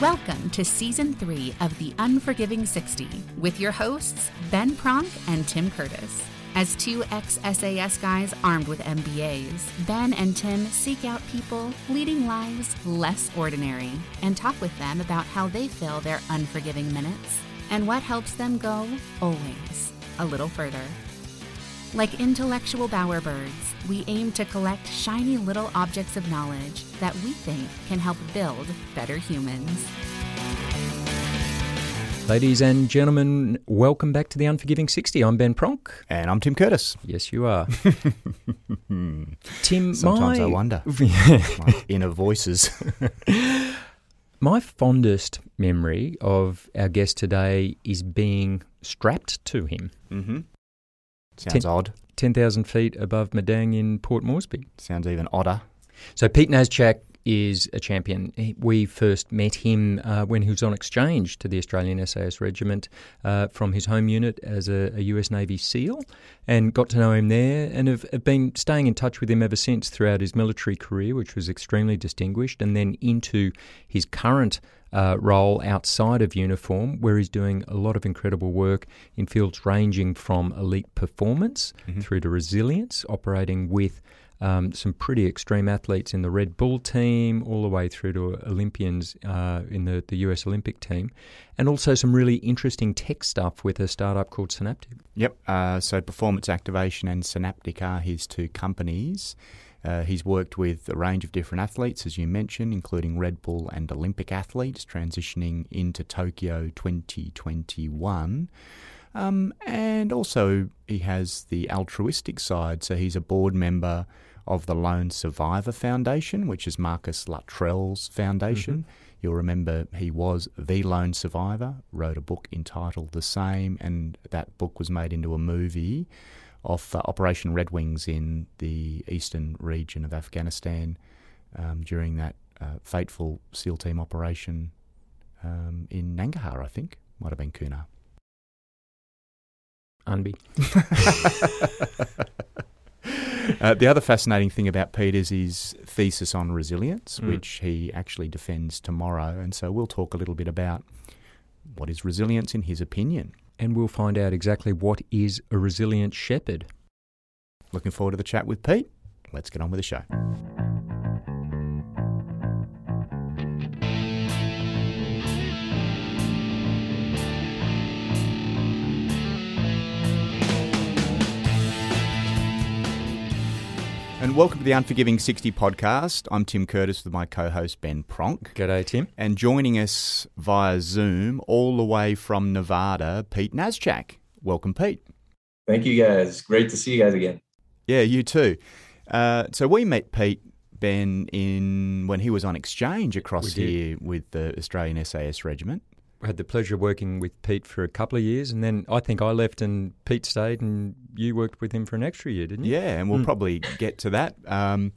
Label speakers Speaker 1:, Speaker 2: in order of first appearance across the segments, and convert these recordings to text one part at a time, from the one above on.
Speaker 1: Welcome to season three of The Unforgiving 60 with your hosts, Ben Pronk and Tim Curtis. As two ex SAS guys armed with MBAs, Ben and Tim seek out people leading lives less ordinary and talk with them about how they fill their unforgiving minutes and what helps them go, always, a little further. Like intellectual bowerbirds, we aim to collect shiny little objects of knowledge that we think can help build better humans.
Speaker 2: Ladies and gentlemen, welcome back to the Unforgiving 60. I'm Ben Pronk.
Speaker 3: And I'm Tim Curtis.
Speaker 2: Yes, you are. Tim,
Speaker 3: Sometimes
Speaker 2: my,
Speaker 3: I wonder. my inner voices.
Speaker 2: my fondest memory of our guest today is being strapped to him.
Speaker 3: mm-hmm. Sounds
Speaker 2: Ten-
Speaker 3: odd.
Speaker 2: 10,000 feet above Madang in Port Moresby.
Speaker 3: Sounds even odder.
Speaker 2: So Pete Naschak is a champion. He- We first met him uh, when he was on exchange to the Australian SAS Regiment uh, from his home unit as a, a US Navy SEAL and got to know him there and have, have been staying in touch with him ever since throughout his military career, which was extremely distinguished, and then into his current uh, role outside of uniform, where he's doing a lot of incredible work in fields ranging from elite performance through to resilience, operating with um, some pretty extreme athletes in the Red Bull team, all the way through to Olympians uh, in the, the US Olympic team, and also some really interesting tech stuff with a startup called Synaptic.
Speaker 3: Yep. Uh, so Performance Activation and Synaptic are his two companies. Uh, he's worked with a range of different athletes, as you mentioned, including Red Bull and Olympic athletes, transitioning into Tokyo 2021. Um, and also, he has the altruistic side. So he's a board member of the Lone Survivor Foundation, which is Marcus Luttrell's foundation. You'll remember he was the lone survivor, wrote a book entitled the same, and that book was made into a movie of uh, Operation Red Wings in the eastern region of Afghanistan um, during that uh, fateful SEAL team operation um, in Nangarhar, I think. Might have been Kunar.
Speaker 2: Unby.
Speaker 3: Uh, the other fascinating thing about Pete is his thesis on resilience,
Speaker 2: Mm.
Speaker 3: which he actually defends tomorrow. And so we'll talk a little bit about what is resilience in his opinion.
Speaker 2: And we'll find out exactly what is a resilient shepherd.
Speaker 3: Looking forward to the chat with Pete. Let's get on with the show. Welcome to the Unforgiving 60 podcast. I'm Tim Curtis with my co host Ben Pronk.
Speaker 2: G'day, Tim.
Speaker 3: And joining us via Zoom, all the way from Nevada, Pete Naschak. Welcome, Pete.
Speaker 4: Thank you guys. Great to see you guys again.
Speaker 3: Yeah, you too. Uh, so we met Pete Ben in when he was on exchange across here with the Australian SAS Regiment.
Speaker 2: I had the pleasure of working with Pete for a couple of years, and then I think I left and Pete stayed, and you worked with him for an extra year, didn't you?
Speaker 3: Yeah, and we'll
Speaker 2: Mm.
Speaker 3: probably get to that. Um,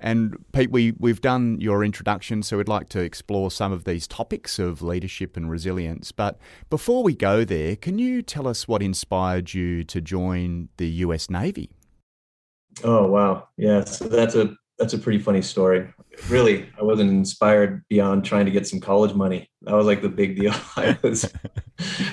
Speaker 3: and Pete, we we've done your introduction, so we'd like to explore some of these topics of leadership and resilience. But before we go there, can you tell us what inspired you to join the U.S. Navy?
Speaker 4: Oh wow, yeah. So that's a that's a pretty funny story. Really, I wasn't inspired beyond trying to get some college money. That was like the big deal. I was,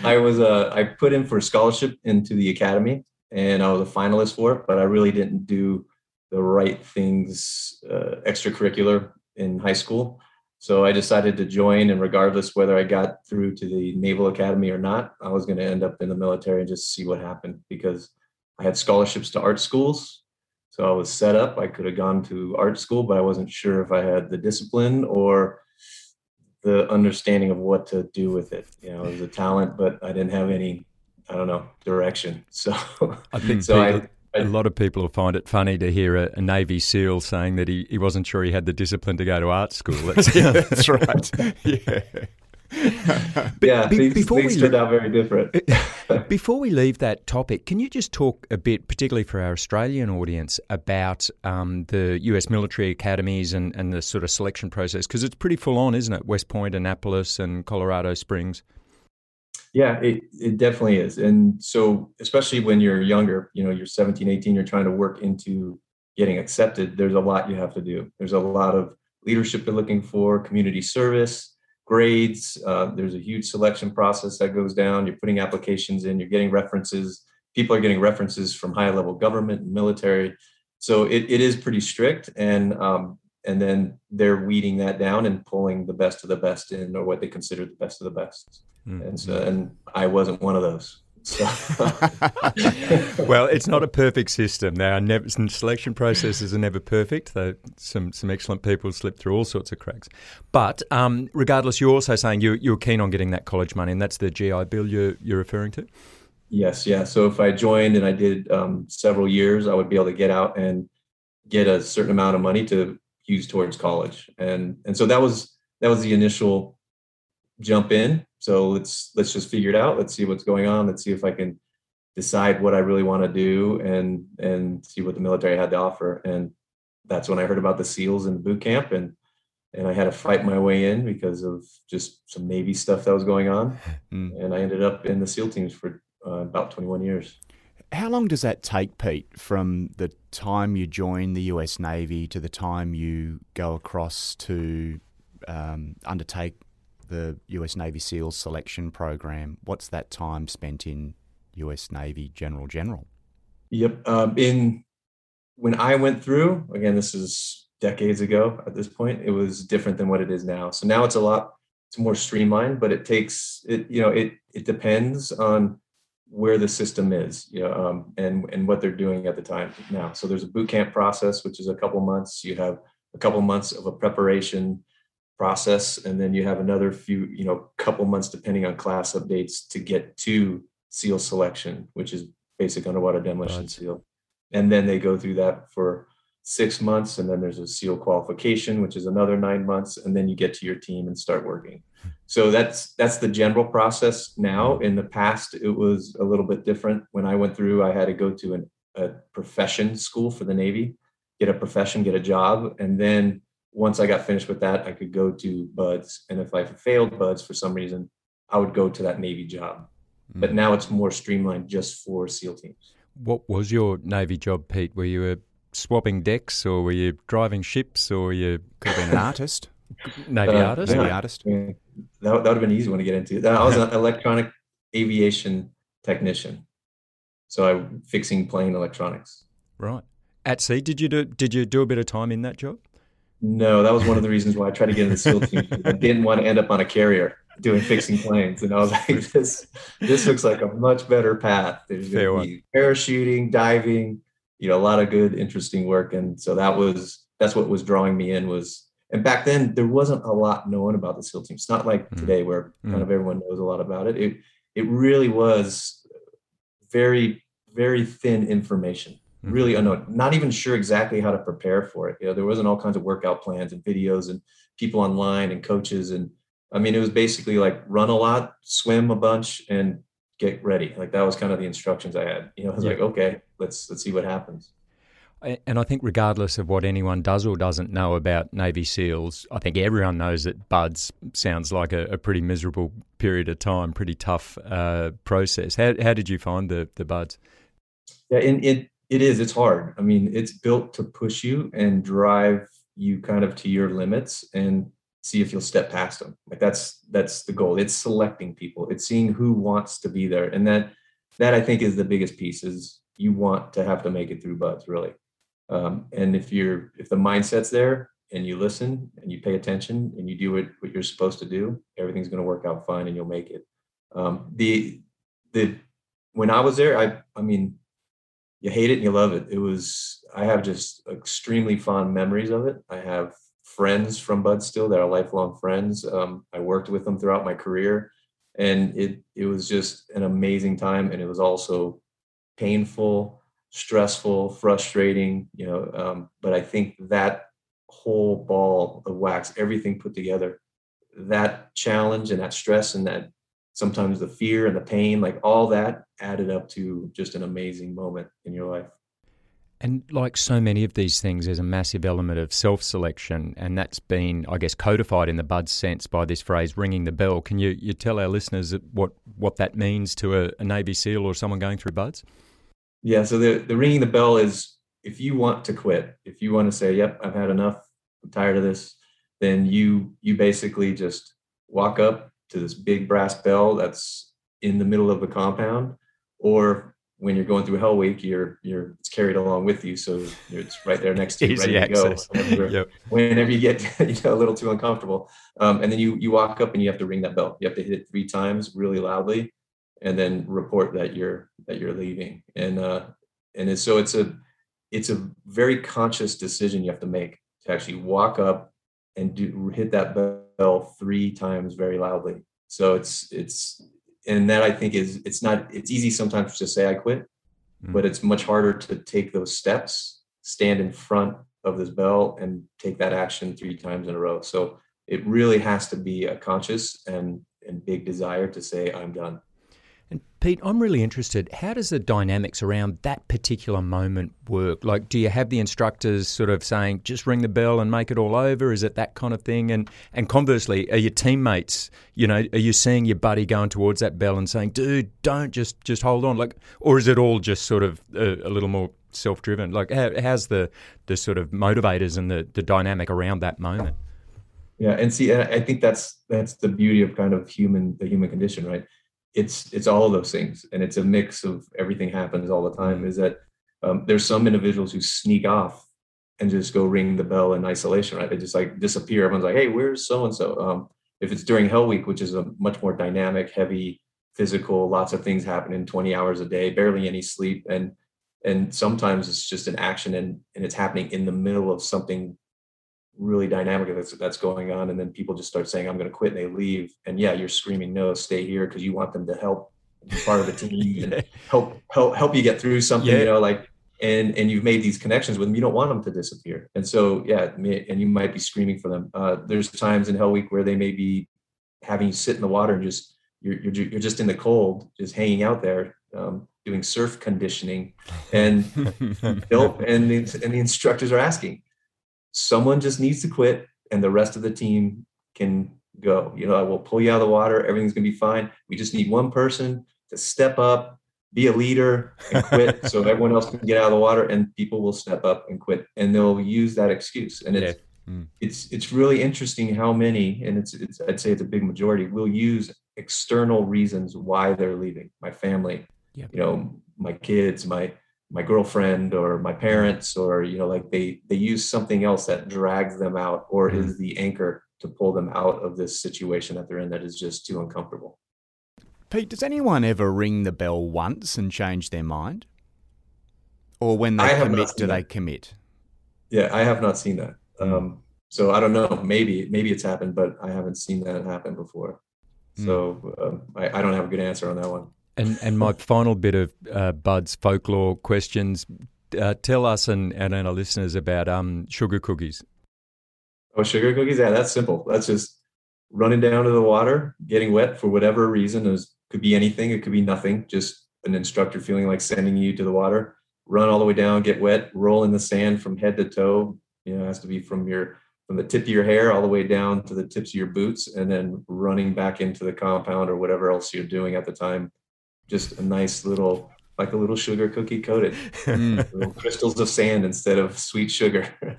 Speaker 4: I was, uh, I put in for a scholarship into the academy, and I was a finalist for it. But I really didn't do the right things uh, extracurricular in high school. So I decided to join, and regardless whether I got through to the Naval Academy or not, I was going to end up in the military and just see what happened because I had scholarships to art schools. So I was set up. I could have gone to art school, but I wasn't sure if I had the discipline or the understanding of what to do with it. You know, it was a talent, but I didn't have any, I don't know, direction. So
Speaker 2: I think
Speaker 4: So I-
Speaker 2: a lot of people will find it funny to hear a, a Navy SEAL saying that he, he wasn't sure he had the discipline to go to art school. That's,
Speaker 3: yeah, that's right. Yeah.
Speaker 4: Yeah,
Speaker 2: be-
Speaker 4: things,
Speaker 2: before
Speaker 4: things
Speaker 2: we
Speaker 4: turned out very different.
Speaker 2: Before we leave that topic, can you just talk a bit, particularly for our Australian audience, about um, the US military academies and, and the sort of selection process? Because it's pretty full on, isn't it? West Point, Annapolis, and Colorado Springs.
Speaker 4: Yeah, it, it definitely is. And so, especially when you're younger, you know, you're 17, 18, you're trying to work into getting accepted. There's a lot you have to do. There's a lot of leadership you're looking for, community service. Grades. Uh, there's a huge selection process that goes down. You're putting applications in. You're getting references. People are getting references from high level government and military. So it, it is pretty strict, and um, and then they're weeding that down and pulling the best of the best in, or what they consider the best of the best. Mm-hmm. And so, and I wasn't one of those. So.
Speaker 2: well, it's not a perfect system. There are never selection processes are never perfect. Though some some excellent people slip through all sorts of cracks. But um, regardless, you're also saying you you're keen on getting that college money, and that's the GI Bill you're you're referring to.
Speaker 4: Yes, yeah. So if I joined and I did um, several years, I would be able to get out and get a certain amount of money to use towards college, and and so that was that was the initial jump in so let's let's just figure it out. Let's see what's going on. Let's see if i can decide what i really want to do and and see what the military had to offer. And that's when i heard about the seals and the boot camp and and i had to fight my way in because of just some navy stuff that was going on. Mm. and i ended up in the seal teams for uh, about 21 years.
Speaker 3: How long does that take, Pete, from the time you join the US Navy to the time you go across to um, undertake the US Navy SEALs selection program. What's that time spent in US Navy General General?
Speaker 4: Yep. Um, in when I went through, again, this is decades ago at this point, it was different than what it is now. So now it's a lot, it's more streamlined, but it takes it, you know, it it depends on where the system is, you know, um, and and what they're doing at the time now. So there's a boot camp process, which is a couple months. You have a couple months of a preparation process and then you have another few you know couple months depending on class updates to get to seal selection which is basic underwater demolition right. seal. And then they go through that for six months and then there's a seal qualification which is another nine months and then you get to your team and start working. So that's that's the general process now. In the past it was a little bit different. When i went through i had to go to an, a profession school for the navy get a profession get a job and then once I got finished with that, I could go to BUD/S. And if I failed BUD/S for some reason, I would go to that Navy job. Mm. But now it's more streamlined just for SEAL teams.
Speaker 2: What was your Navy job, Pete? Were you a swapping decks or were you driving ships or were you
Speaker 3: could have been an artist?
Speaker 2: Navy uh, artist?
Speaker 3: Navy artist.
Speaker 4: that, that would have been an easy one to get into. I was an electronic aviation technician. So I'm fixing plane electronics.
Speaker 2: Right. At sea, did you do did you do a bit of time in that job?
Speaker 4: No, that was one of the reasons why I tried to get in the SEAL team. I didn't want to end up on a carrier doing fixing planes, and I was like, "This, this looks like a much better path." There's going to be parachuting, diving, you know, a lot of good, interesting work, and so that was that's what was drawing me in. Was and back then there wasn't a lot known about the SEAL team. It's not like mm. today where mm. kind of everyone knows a lot about it. It it really was very very thin information really mm-hmm. unknown not even sure exactly how to prepare for it you know there wasn't all kinds of workout plans and videos and people online and coaches and i mean it was basically like run a lot swim a bunch and get ready like that was kind of the instructions i had you know i was yeah. like okay let's let's see what happens
Speaker 2: and I think, regardless of what anyone does or doesn't know about Navy SEALs, I think everyone knows that BUD/S sounds like a, a pretty miserable period of time, pretty tough uh, process. How, how did you find the the BUD/S?
Speaker 4: Yeah, in, it it is it's hard. I mean it's built to push you and drive you kind of to your limits and see if you'll step past them like that's that's the goal. It's selecting people. It's seeing who wants to be there. And that that i think is the biggest piece is you want to have to make it through BUD/S really. Um, and if you're if the mindset's there and you listen and you pay attention and you do what, what you're supposed to do everything's going to work out fine and you'll make it. Um, the the when i was there i i mean you hate it and you love it. It was I have just extremely fond memories of it. I have friends from BUD/S still that are lifelong friends. Um, I worked with them throughout my career, and it it was just an amazing time. And it was also painful, stressful, frustrating. You know, um, but I think that whole ball of wax, everything put together, that challenge and that stress and that sometimes the fear and the pain, like all that added up to just an amazing moment in your life.
Speaker 2: And like so many of these things, there's a massive element of self selection, and that's been, I guess, codified in the BUD/S sense by this phrase ringing the bell. Can you, you tell our listeners what, what that means to a, a Navy SEAL or someone going through BUD/S?
Speaker 4: Yeah, so the, the ringing the bell is if you want to quit, if you want to say, Yep, I've had enough, I'm tired of this, then you you basically just walk up to this big brass bell that's in the middle of the compound, or when you're going through Hell Week, you're you're it's carried along with you, so it's right there next to you, ready
Speaker 2: access.
Speaker 4: to go. Whenever,
Speaker 2: Yep.
Speaker 4: whenever you get you know, a little too uncomfortable, um, and then you you walk up and you have to ring that bell. You have to hit it three times really loudly, and then report that you're that you're leaving. And uh, and it's, so it's a it's a very conscious decision you have to make to actually walk up and do hit that bell three times very loudly. So it's it's and that I think is it's not it's easy sometimes to say I quit,
Speaker 2: Mm.
Speaker 4: but it's much harder to take those steps, stand in front of this bell and take that action three times in a row. So it really has to be a conscious and and big desire to say I'm done.
Speaker 2: And Pete, I'm really interested. How does the dynamics around that particular moment work? Like, do you have the instructors sort of saying, "Just ring the bell and make it all over"? Is it that kind of thing? And and conversely, are your teammates, you know, are you seeing your buddy going towards that bell and saying, "Dude, don't just just hold on"? Like, or is it all just sort of a, a little more self-driven? Like, how, how's the the sort of motivators and the the dynamic around that moment?
Speaker 4: Yeah, and see, I think that's that's the beauty of kind of human the human condition, right? It's it's all of those things, and it's a mix of everything happens all the time. Is that um, there's some individuals who sneak off and just go ring the bell in isolation, right? They just like disappear. Everyone's like, "Hey, where's so and so?" If it's during Hell Week, which is a much more dynamic, heavy, physical, lots of things happening, 20 hours a day, barely any sleep, and and sometimes it's just an action and and it's happening in the middle of something really dynamic that's, that's going on and then people just start saying i'm going to quit and they leave. And yeah you're screaming no stay here because you want them to help be part of the team and help help help you get through something
Speaker 2: Yeah.
Speaker 4: you know like and and you've made these connections with them. You don't want them to disappear. And so yeah and you might be screaming for them. Uh, there's times in hell week where they may be having you sit in the water and just you're you're, you're just in the cold just hanging out there um, doing surf conditioning. And Nope. And the, and the instructors are asking, someone just needs to quit and the rest of the team can go. You know, I will pull you out of the water. Everything's going to be fine. We just need one person to step up, be a leader and quit so everyone else can get out of the water and people will step up and quit and they'll use that excuse. And it's,
Speaker 2: Mm.
Speaker 4: it's, it's really interesting how many, and it's, it's, I'd say it's a big majority will use external reasons why they're leaving my family,
Speaker 2: Yep.
Speaker 4: you know, my kids, my, my girlfriend or my parents or you know like they they use something else that drags them out or
Speaker 2: Mhm.
Speaker 4: is the anchor to pull them out of this situation that they're in that is just too uncomfortable
Speaker 3: Pete, does anyone ever ring the bell once and change their mind? Or when they commit, do they commit?
Speaker 4: yeah i have not seen that
Speaker 3: Mm.
Speaker 4: um so i don't know maybe maybe it's happened but i haven't seen that happen before
Speaker 3: Mm.
Speaker 4: so um, I, I don't have a good answer on that one
Speaker 2: And and my final bit of uh, BUD/S folklore questions. Uh, tell us and, and our listeners about um, sugar cookies.
Speaker 4: Oh, sugar cookies? Yeah, that's simple. That's just running down to the water, getting wet for whatever reason. It could be anything. It could be nothing. Just an instructor feeling like sending you to the water. Run all the way down, get wet, roll in the sand from head to toe. You know, it has to be from your from the tip of your hair all the way down to the tips of your boots, and then running back into the compound or whatever else you're doing at the time. Just a nice little, like a little sugar cookie coated,
Speaker 3: Mm.
Speaker 4: little crystals of sand instead of sweet sugar.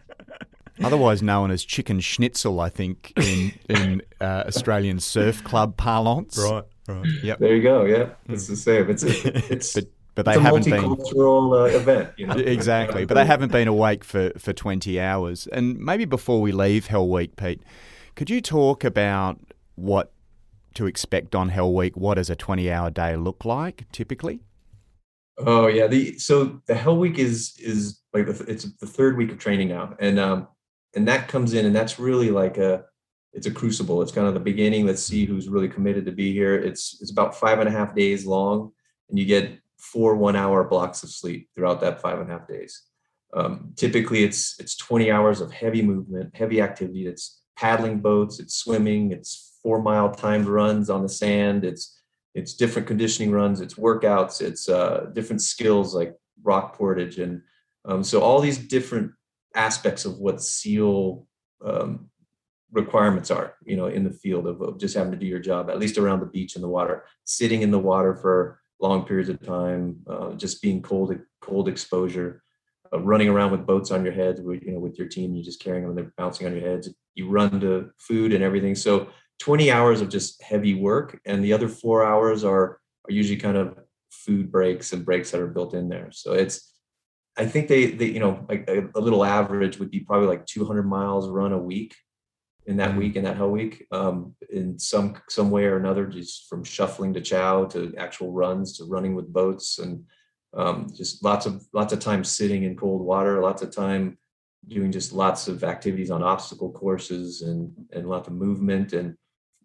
Speaker 3: Otherwise known as chicken schnitzel, I think, in, in uh, Australian surf club parlance.
Speaker 2: right. right.
Speaker 3: Yep.
Speaker 4: There you go. Yeah, it's the same. It's it's
Speaker 3: But, but they
Speaker 4: it's a
Speaker 3: haven't been.
Speaker 4: multicultural uh, event. You know?
Speaker 3: Exactly, but they haven't been awake for, for 20 hours. And maybe before we leave Hell Week, Pete, could you talk about what to expect on Hell Week? What does a 20 hour day look like typically?
Speaker 4: Oh yeah. The so the Hell Week is is like the, it's the third week of training now, and um and that comes in, and that's really like a it's a crucible. It's kind of the beginning. Let's see who's really committed to be here. It's it's about five and a half days long, and you get four one hour blocks of sleep throughout that five and a half days. Um, typically, it's it's 20 hours of heavy movement, heavy activity. It's paddling boats, it's swimming, it's four mile timed runs on the sand. It's it's different conditioning runs, it's workouts, it's uh, different skills like rock portage, and um, so all these different aspects of what SEAL um, requirements are, you know, in the field of, of just having to do your job, at least around the beach and the water, sitting in the water for long periods of time, uh, just being cold, cold exposure, uh, running around with boats on your heads, you know, with your team, you're just carrying them, and they're bouncing on your heads. You run to food and everything. So 20 hours of just heavy work, and the other four hours are are usually kind of food breaks and breaks that are built in there. So it's I think they they you know like a, a little average would be probably like 200 miles run a week in that mm-hmm. week in that hell week um, in some some way or another just from shuffling to chow to actual runs to running with boats and um, just lots of lots of time sitting in cold water lots of time doing just lots of activities on obstacle courses and and lots of movement and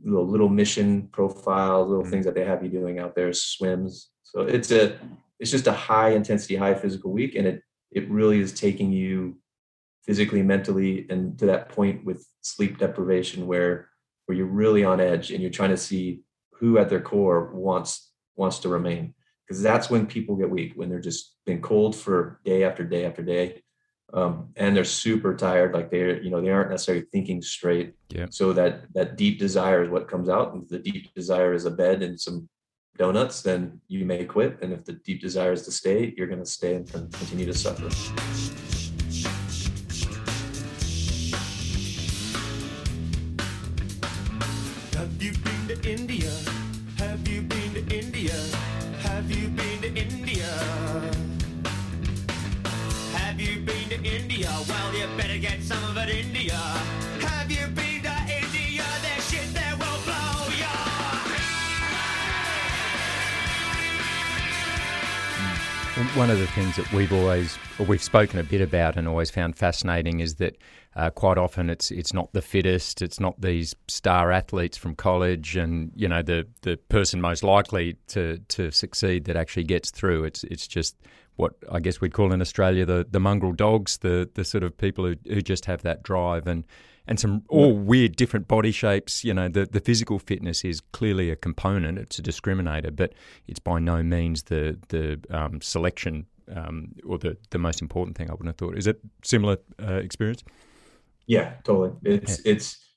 Speaker 4: little little mission profiles little mm-hmm. things that they have you doing out there swims so it's a it's just a high intensity high physical week and it it really is taking you physically, mentally, and to that point with sleep deprivation where where you're really on edge and you're trying to see who at their core wants wants to remain. Because that's when people get weak, when they're just been cold for day after day after day. Um, and they're super tired, like they're, you know, they aren't necessarily thinking straight.
Speaker 2: Yeah.
Speaker 4: So that that deep desire is what comes out. And if the deep desire is a bed and some donuts, then you may quit. And if the deep desire is to stay, you're going to stay and continue to suffer. India? Well, you better get some of it, India. Have you been to India? There's shit there will blow your One of the things that we've always, or we've spoken a bit about and always found fascinating is that uh, quite often, it's it's not the fittest, it's not these star athletes from college, and you know the the person most likely to to succeed that actually gets through. It's it's just what I guess we'd call in Australia the the mongrel dogs, the the sort of people who, who just have that drive and and some all weird different body shapes. You know, the the physical fitness is clearly a component. It's a discriminator, but it's by no means the the um, selection um, or the the most important thing. I wouldn't have thought. Is it similar uh, experience? Yeah, totally. It's yeah. it's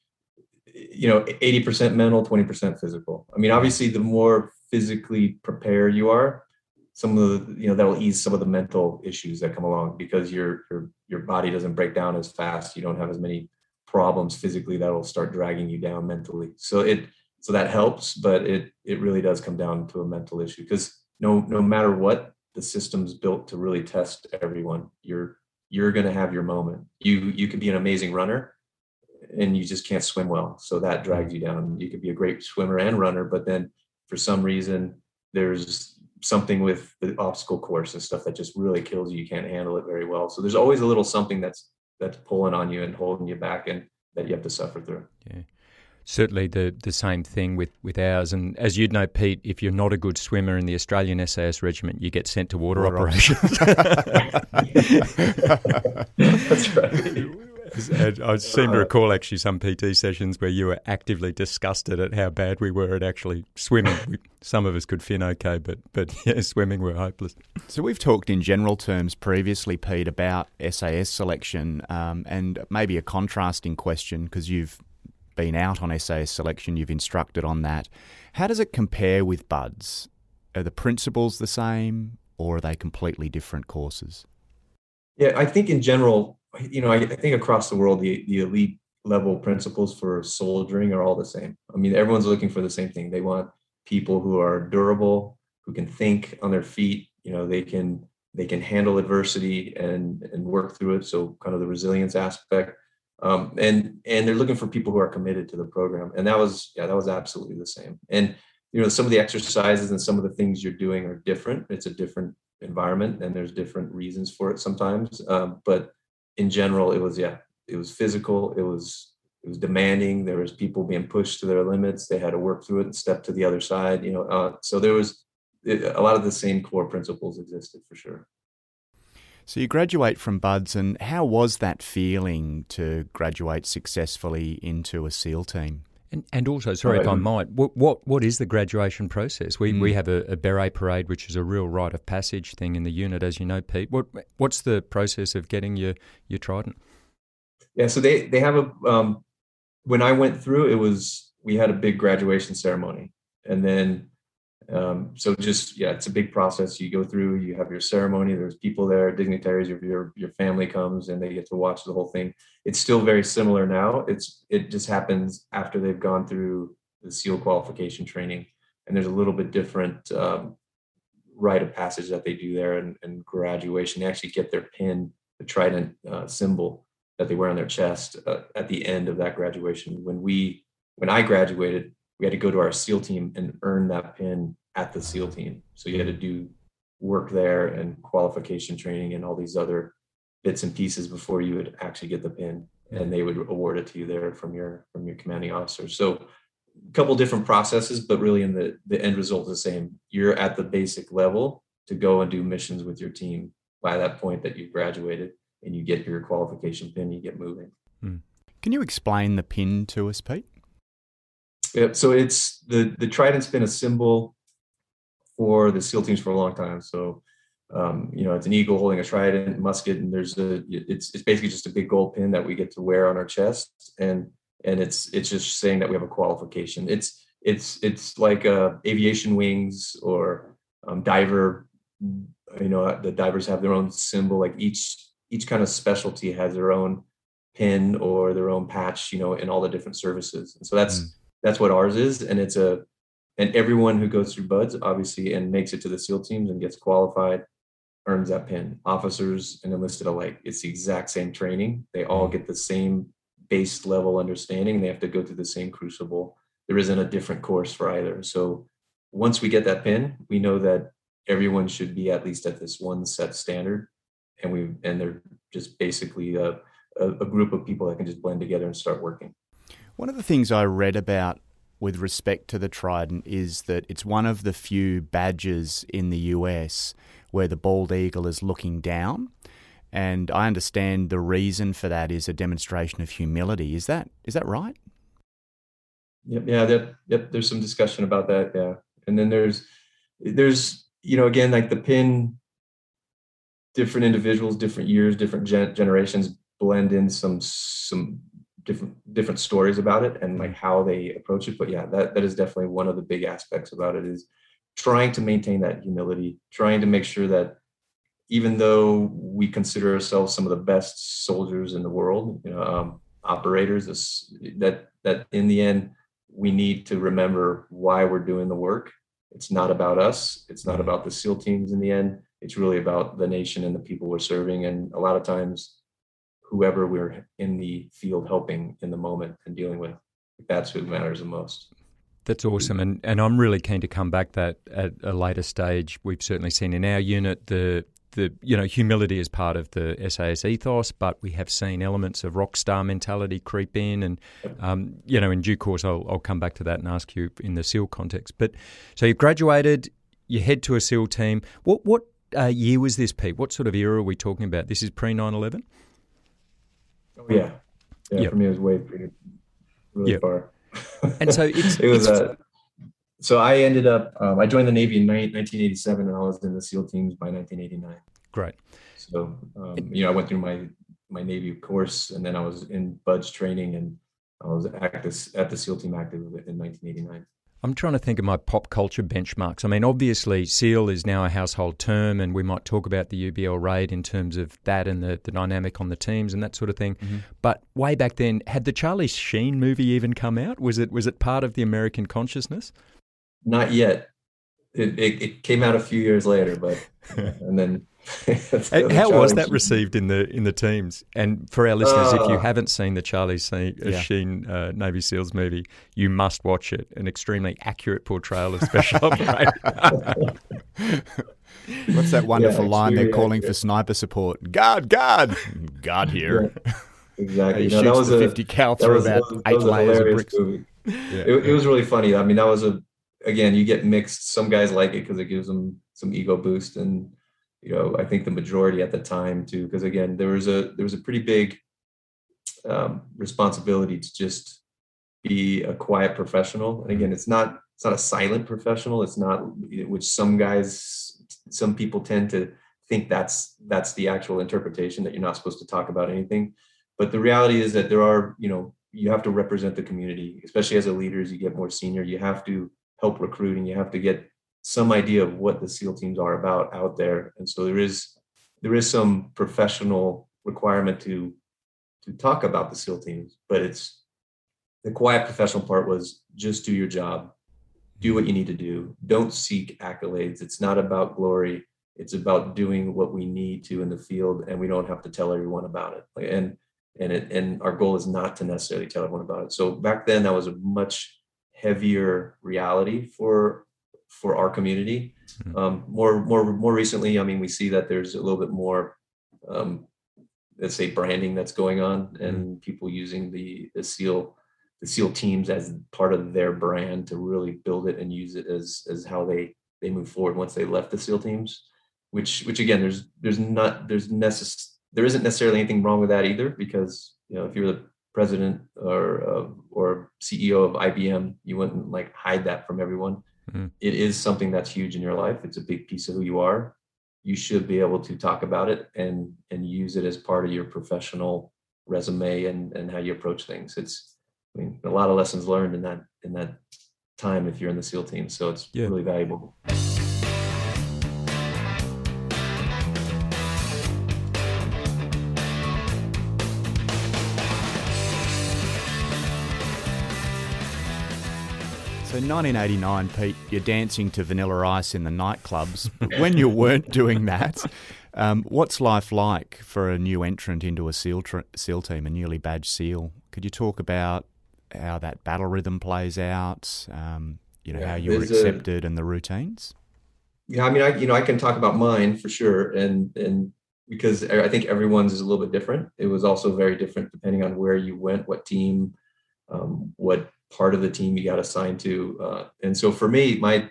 Speaker 4: you know, 80% mental, 20% physical. I mean, obviously the more physically prepared you are, some of the, you know, that'll ease some of the mental issues that come along because your your your body doesn't break down as fast. You don't have as many problems physically that'll start dragging you down mentally. So it so that helps, but it it really does come down to a mental issue because no no matter what the system's built to really test everyone. You're you're going to have your moment. You you could be an amazing runner, and you just can't swim well, so that drags you down. You could be a great swimmer and runner, but then for some reason there's something with the obstacle course and stuff that just really kills you. You can't handle it very well. So there's always a little something that's that's pulling on you and holding you back, and that you have to suffer through.
Speaker 2: Yeah certainly the, the same thing with, with ours. And as you'd know, Pete, if you're not a good swimmer in the Australian SAS regiment, you get sent to water, water operations.
Speaker 4: That's right.
Speaker 2: And I seem to recall actually some PT sessions where you were actively disgusted at how bad we were at actually swimming. We, some of us could fin okay, but but yeah, swimming we're hopeless.
Speaker 3: So we've talked in general terms previously, Pete, about SAS selection um, and maybe a contrasting question because you've been out on SAS selection, you've instructed on that. How does it compare with BUD/S? Are the principles the same or are they completely different courses?
Speaker 4: Yeah, I think in general, you know, I, I think across the world, the, the elite level principles for soldiering are all the same. I mean, everyone's looking for the same thing. They want people who are durable, who can think on their feet. You know, they can they can handle adversity and and work through it. So kind of the resilience aspect um, and and they're looking for people who are committed to the program. And that was yeah that was absolutely the same. And you know some of the exercises and some of the things you're doing are different. It's a different environment and there's different reasons for it sometimes. Um, but in general it was yeah it was physical. It was it was demanding. There was people being pushed to their limits. They had to work through it and step to the other side you know uh, so there was a lot of the same core principles existed for sure
Speaker 3: so you graduate from BUD/S, and how was that feeling to graduate successfully into a SEAL team?
Speaker 2: And, and also, sorry if I might, what, what what is the graduation process? We mm. we have a, a, beret parade, which is a real rite of passage thing in the unit, as you know, Pete. What what's the process of getting your your trident?
Speaker 4: Yeah, so they they have a um, when I went through, it was we had a big graduation ceremony, and then Um, so just yeah, it's a big process. You go through, you have your ceremony. There's people there, dignitaries. Your your your family comes and they get to watch the whole thing. It's still very similar now. It's it just happens after they've gone through the SEAL qualification training, and there's a little bit different um, rite of passage that they do there and, and graduation. They actually get their pin, the trident uh, symbol that they wear on their chest uh, at the end of that graduation. When we when I graduated, we had to go to our SEAL team and earn that pin at the SEAL team. So you had to do work there and qualification training and all these other bits and pieces before you would actually get the pin and they would award it to you there from your from your commanding officer. So a couple different processes, but really in the the end result is the same. You're at the basic level to go and do missions with your team by that point that you've graduated and you get your qualification pin, you get moving.
Speaker 3: Hmm. Can you explain the pin to us, Pete?
Speaker 4: So it's the the trident's been a symbol for the SEAL teams for a long time. So, um, you know, it's an eagle holding a trident, musket, and there's a it's it's basically just a big gold pin that we get to wear on our chest, and and it's it's just saying that we have a qualification. It's it's it's like uh, aviation wings or um, diver. You know, the divers have their own symbol. Like each each kind of specialty has their own pin or their own patch. You know, in all the different services, and so that's mm. That's what ours is, and it's a and everyone who goes through BUD/S obviously and makes it to the seal teams and gets qualified earns that pin. Officers and enlisted alike it's the exact same training. They all mm-hmm. get the same base level understanding. They have to go through the same crucible. There isn't a different course for either. So once we get that pin we know that everyone should be at least at this one set standard and we and they're just basically a, a, a group of people that can just blend together and start working
Speaker 3: one of the things i read about with respect to the Trident is that it's one of the few badges in the US where the bald eagle is looking down. And I understand the reason for that is a demonstration of humility. Is that is that right?
Speaker 4: Yep. Yeah. Yep. Yep. There's some discussion about that. Yeah. And then there's there's you know again like the pin. Different individuals, different years, different gen- generations blend in some some different different stories about it and like mm-hmm. how they approach it. But yeah that that is definitely one of the big aspects about it is trying to maintain that humility trying to make sure that even though we consider ourselves some of the best soldiers in the world you know um, operators this, that that in the end we need to remember why we're doing the work. It's not about us. It's not mm-hmm. about the seal teams in the end. It's really about the nation and the people we're serving. And a lot of times whoever we're in the field helping in the moment and dealing with. That's who matters the most.
Speaker 2: That's awesome, and and I'm really keen to come back that at a later stage. We've certainly seen in our unit the the you know humility is part of the SAS ethos, but we have seen elements of rock star mentality creep in, and um, you know in due course I'll, I'll come back to that and ask you in the SEAL context. But so you've graduated, you head to a SEAL team. What what uh, year was this, Pete? What sort of era are we talking about? This is pre 9/11.
Speaker 4: Oh yeah, yeah. Yep. For me, it was way pretty really yep. far.
Speaker 2: and so it's,
Speaker 4: it was. Uh, so I ended up. Um, I joined the Navy in 1987, and I was in the SEAL teams by 1989.
Speaker 2: Great.
Speaker 4: So um, you know, I went through my my Navy course, and then I was in BUD/S training, and I was active at the SEAL team active in 1989.
Speaker 2: I'm trying to think of my pop culture benchmarks. I mean, obviously, SEAL is now a household term, and we might talk about the UBL raid in terms of that and the, the dynamic on the teams and that sort of thing. Mm-hmm. But way back then, had the Charlie Sheen movie even come out? Was it was it part of the American consciousness?
Speaker 4: Not yet. It, it, it came out a few years later, but and then
Speaker 2: How was that received in the in the teams? And for our listeners, uh, if you uh. haven't seen the Charlie Sheen, uh, yeah. Sheen uh, Navy SEALs movie, you must watch it. An extremely accurate portrayal of special operators.
Speaker 3: What's that wonderful yeah, line they're calling accurate. for sniper support? Guard, guard, guard here.
Speaker 4: Yeah, exactly.
Speaker 3: He no, that was a fifty cal through about eight layers of bricks.
Speaker 4: Movie. Yeah. It, it was really funny. I mean, that was a again, you get mixed. Some guys like it because it gives them some ego boost, and you know, I think the majority at the time too, because again, there was a there was a pretty big um, responsibility to just be a quiet professional. And again, it's not it's not a silent professional. It's not which some guys, some people tend to think that's that's the actual interpretation that you're not supposed to talk about anything. But the reality is that there are, you know, you have to represent the community, especially as a leader. As you get more senior, you have to help recruiting. You have to get some idea of what the SEAL teams are about out there. And so there is there is some professional requirement to to talk about the SEAL teams, but it's the quiet professional part was just do your job, do what you need to do. Don't seek accolades. It's not about glory. It's about doing what we need to in the field, and we don't have to tell everyone about it. And and it and our goal is not to necessarily tell everyone about it. So back then, that was a much heavier reality for for our community. Mm-hmm. Um, more more more recently, I mean, we see that there's a little bit more, um, let's say, branding that's going on, and mm-hmm. people using the the seal the SEAL teams as part of their brand to really build it and use it as as how they they move forward once they left the SEAL teams. Which which again, there's there's not there's necess- there isn't necessarily anything wrong with that either because you know if you're the president or uh, or CEO of IBM, you wouldn't like hide that from everyone. Mm-hmm. It is something that's huge in your life. It's a big piece of who you are. You should be able to talk about it and and use it as part of your professional resume and and how you approach things. It's I mean a lot of lessons learned in that in that time if you're in the SEAL team. So it's yeah. really valuable.
Speaker 3: So 1989, Pete, you're dancing to Vanilla Ice in the nightclubs. But when you weren't doing that, um, what's life like for a new entrant into a SEAL, tr- SEAL team, a newly badged SEAL? Could you talk about how that battle rhythm plays out? Um, you know yeah, how you were accepted a, and the routines.
Speaker 4: Yeah, I mean, I you know I can talk about mine for sure, and and because I think everyone's is a little bit different. It was also very different depending on where you went, what team, um, what part of the team you got assigned to. Uh, and so for me, my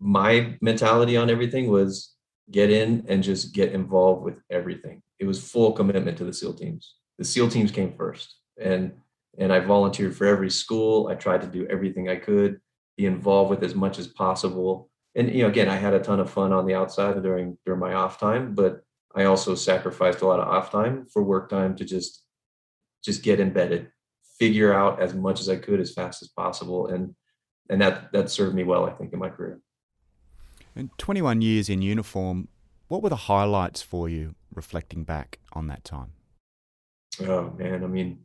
Speaker 4: my mentality on everything was get in and just get involved with everything. It was full commitment to the SEAL teams. The SEAL teams came first, and and I volunteered for every school. I tried to do everything I could, be involved with as much as possible. And you know, again, I had a ton of fun on the outside during during my off time, but I also sacrificed a lot of off time for work time to just just get embedded figure out as much as I could as fast as possible, and and that that served me well, I think, in my career.
Speaker 3: And 21 years in uniform, what were the highlights for you, reflecting back on that time?
Speaker 4: Oh man, I mean,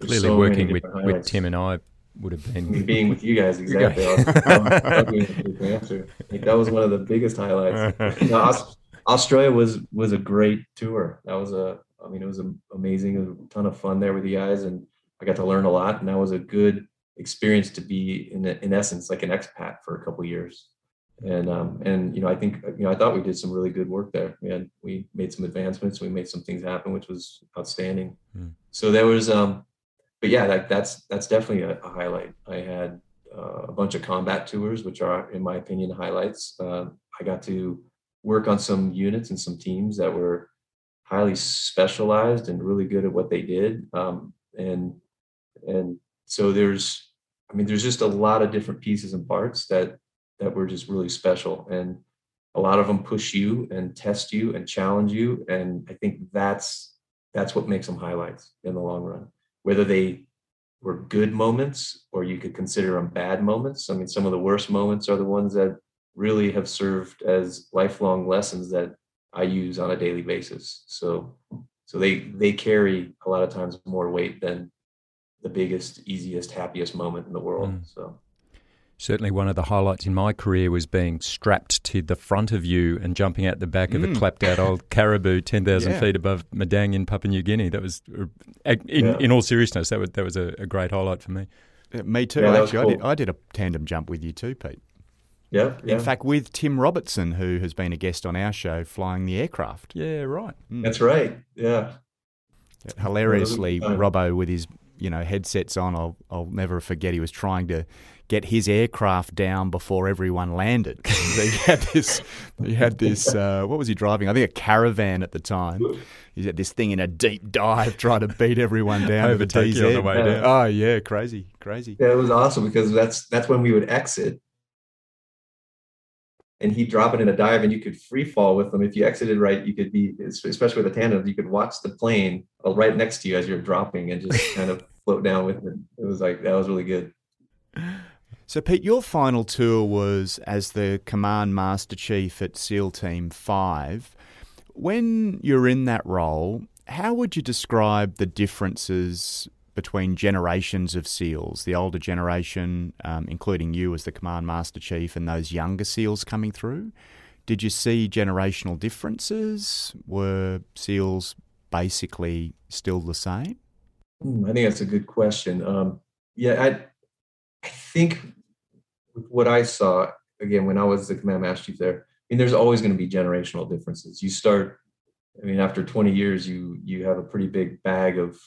Speaker 2: clearly so working with, with Tim and I would have been
Speaker 4: I mean, being with you guys exactly. I was, was like, that was one of the biggest highlights. Australia was was a great tour. That was a I mean, it was amazing. It was a ton of fun there with you guys, and I got to learn a lot. And that was a good experience to be in in essence like an expat for a couple years. And um, and you know, I think you know, I thought we did some really good work there. We had we made some advancements. We made some things happen, which was outstanding. Mm. So there was, um, but yeah, like that's that's definitely a, a highlight. I had uh, a bunch of combat tours, which are, in my opinion, highlights. Uh, I got to work on some units and some teams that were highly specialized and really good at what they did. Um, and and so there's, I mean, there's just a lot of different pieces and parts that that were just really special, and a lot of them push you and test you and challenge you. And I think that's that's what makes them highlights in the long run. Whether they were good moments or you could consider them bad moments. I mean, some of the worst moments are the ones that really have served as lifelong lessons that I use on a daily basis. So so they they carry a lot of times more weight than the biggest, easiest, happiest moment in the world. Mm. So
Speaker 2: certainly one of the highlights in my career was being strapped to the front of you and jumping out the back mm. of a mm. clapped out old caribou 10,000 yeah. feet above Madang in Papua New Guinea. That was, uh, in, yeah. in all seriousness, that was, that was a, a great highlight for me.
Speaker 3: Yeah, me too, actually. Cool. I, did, I did a tandem jump with you too, Pete.
Speaker 4: Yeah,
Speaker 3: yeah, In fact, with Tim Robertson, who has been a guest on our show, flying the aircraft.
Speaker 2: Yeah, right.
Speaker 4: Mm. That's right. Yeah.
Speaker 3: Hilariously, Robbo with his you know headsets on. I'll I'll never forget. He was trying to get his aircraft down before everyone landed. he had this. He had this. Uh, what was he driving? I think a caravan at the time. He had this thing in a deep dive, trying to beat everyone down
Speaker 2: over DZ. on the way down.
Speaker 3: Oh yeah, crazy, crazy.
Speaker 4: Yeah, it was awesome because that's that's when we would exit and he'd drop it in a dive and you could free fall with them. If you exited right, you could be, especially with a tandem, you could watch the plane right next to you as you're dropping and just kind of float down with it. It was like, that was really good.
Speaker 3: So, Pete, your final tour was as the Command Master Chief at SEAL Team 5. When you're in that role, how would you describe the differences between generations of SEALs, the older generation, um, including you as the Command Master Chief, and those younger SEALs coming through? Did you see generational differences? Were SEALs basically still the same?
Speaker 4: Hmm, I think that's a good question. Um, yeah, I, I think what I saw again when I was the command master chief there, I mean, there's always going to be generational differences. You start, I mean, after 20 years, you you have a pretty big bag of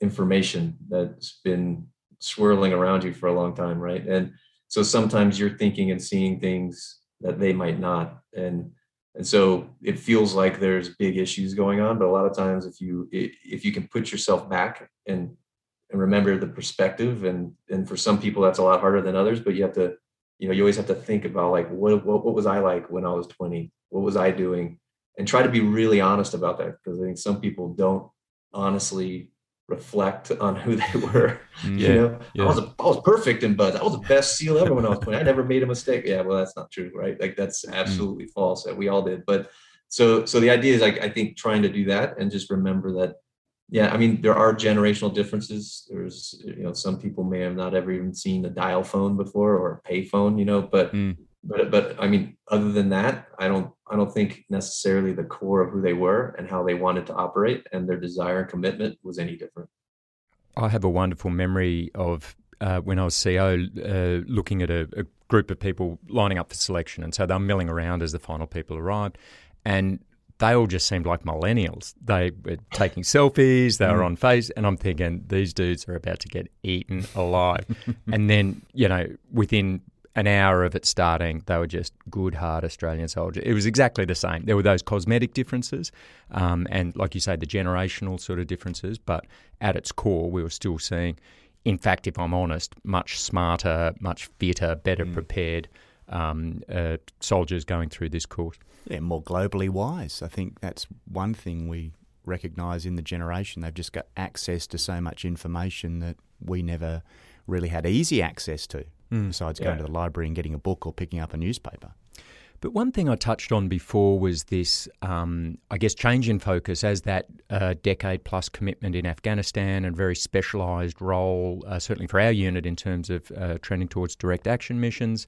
Speaker 4: information that's been swirling around you for a long time, right? And so sometimes you're thinking and seeing things that they might not, and and so it feels like there's big issues going on. But a lot of times, if you if you can put yourself back and and remember the perspective and and for some people that's a lot harder than others but you have to you know you always have to think about like what what, what was i like when i was 20 what was i doing and try to be really honest about that because i think some people don't honestly reflect on who they were mm, yeah, you know yeah. I, was a, I was perfect in BUD/S i was the best seal ever when i was 20 i never made a mistake yeah well that's not true right like that's mm. absolutely mm. false that we all did but so so the idea is like i think trying to do that and just remember that yeah, I mean, there are generational differences. There's, you know, some people may have not ever even seen a dial phone before or a pay phone, you know, but, mm. But, but I mean, other than that, I don't, I don't think necessarily the core of who they were and how they wanted to operate and their desire and commitment was any different.
Speaker 2: I have a wonderful memory of uh, when I was CO uh, looking at a, a group of people lining up for selection. And so they're milling around as the final people arrived. And they all just seemed like millennials. They were taking selfies, they were mm. on face, and I'm thinking these dudes are about to get eaten alive. and then, you know, within an hour of it starting, they were just good, hard Australian soldiers. It was exactly the same. There were those cosmetic differences, um, and like you say, the generational sort of differences. But at its core, we were still seeing, in fact, if I'm honest, much smarter, much fitter, better mm. prepared um, uh, soldiers going through this course.
Speaker 3: Yeah, more globally wise. I think that's one thing we recognise in the generation. They've just got access to so much information that we never really had easy access to, mm. besides going yeah. to the library and getting a book or picking up a newspaper.
Speaker 2: But one thing I touched on before was this, um, I guess, change in focus as that uh, decade plus commitment in Afghanistan and very specialised role, uh, certainly for our unit in terms of uh, trending towards direct action missions.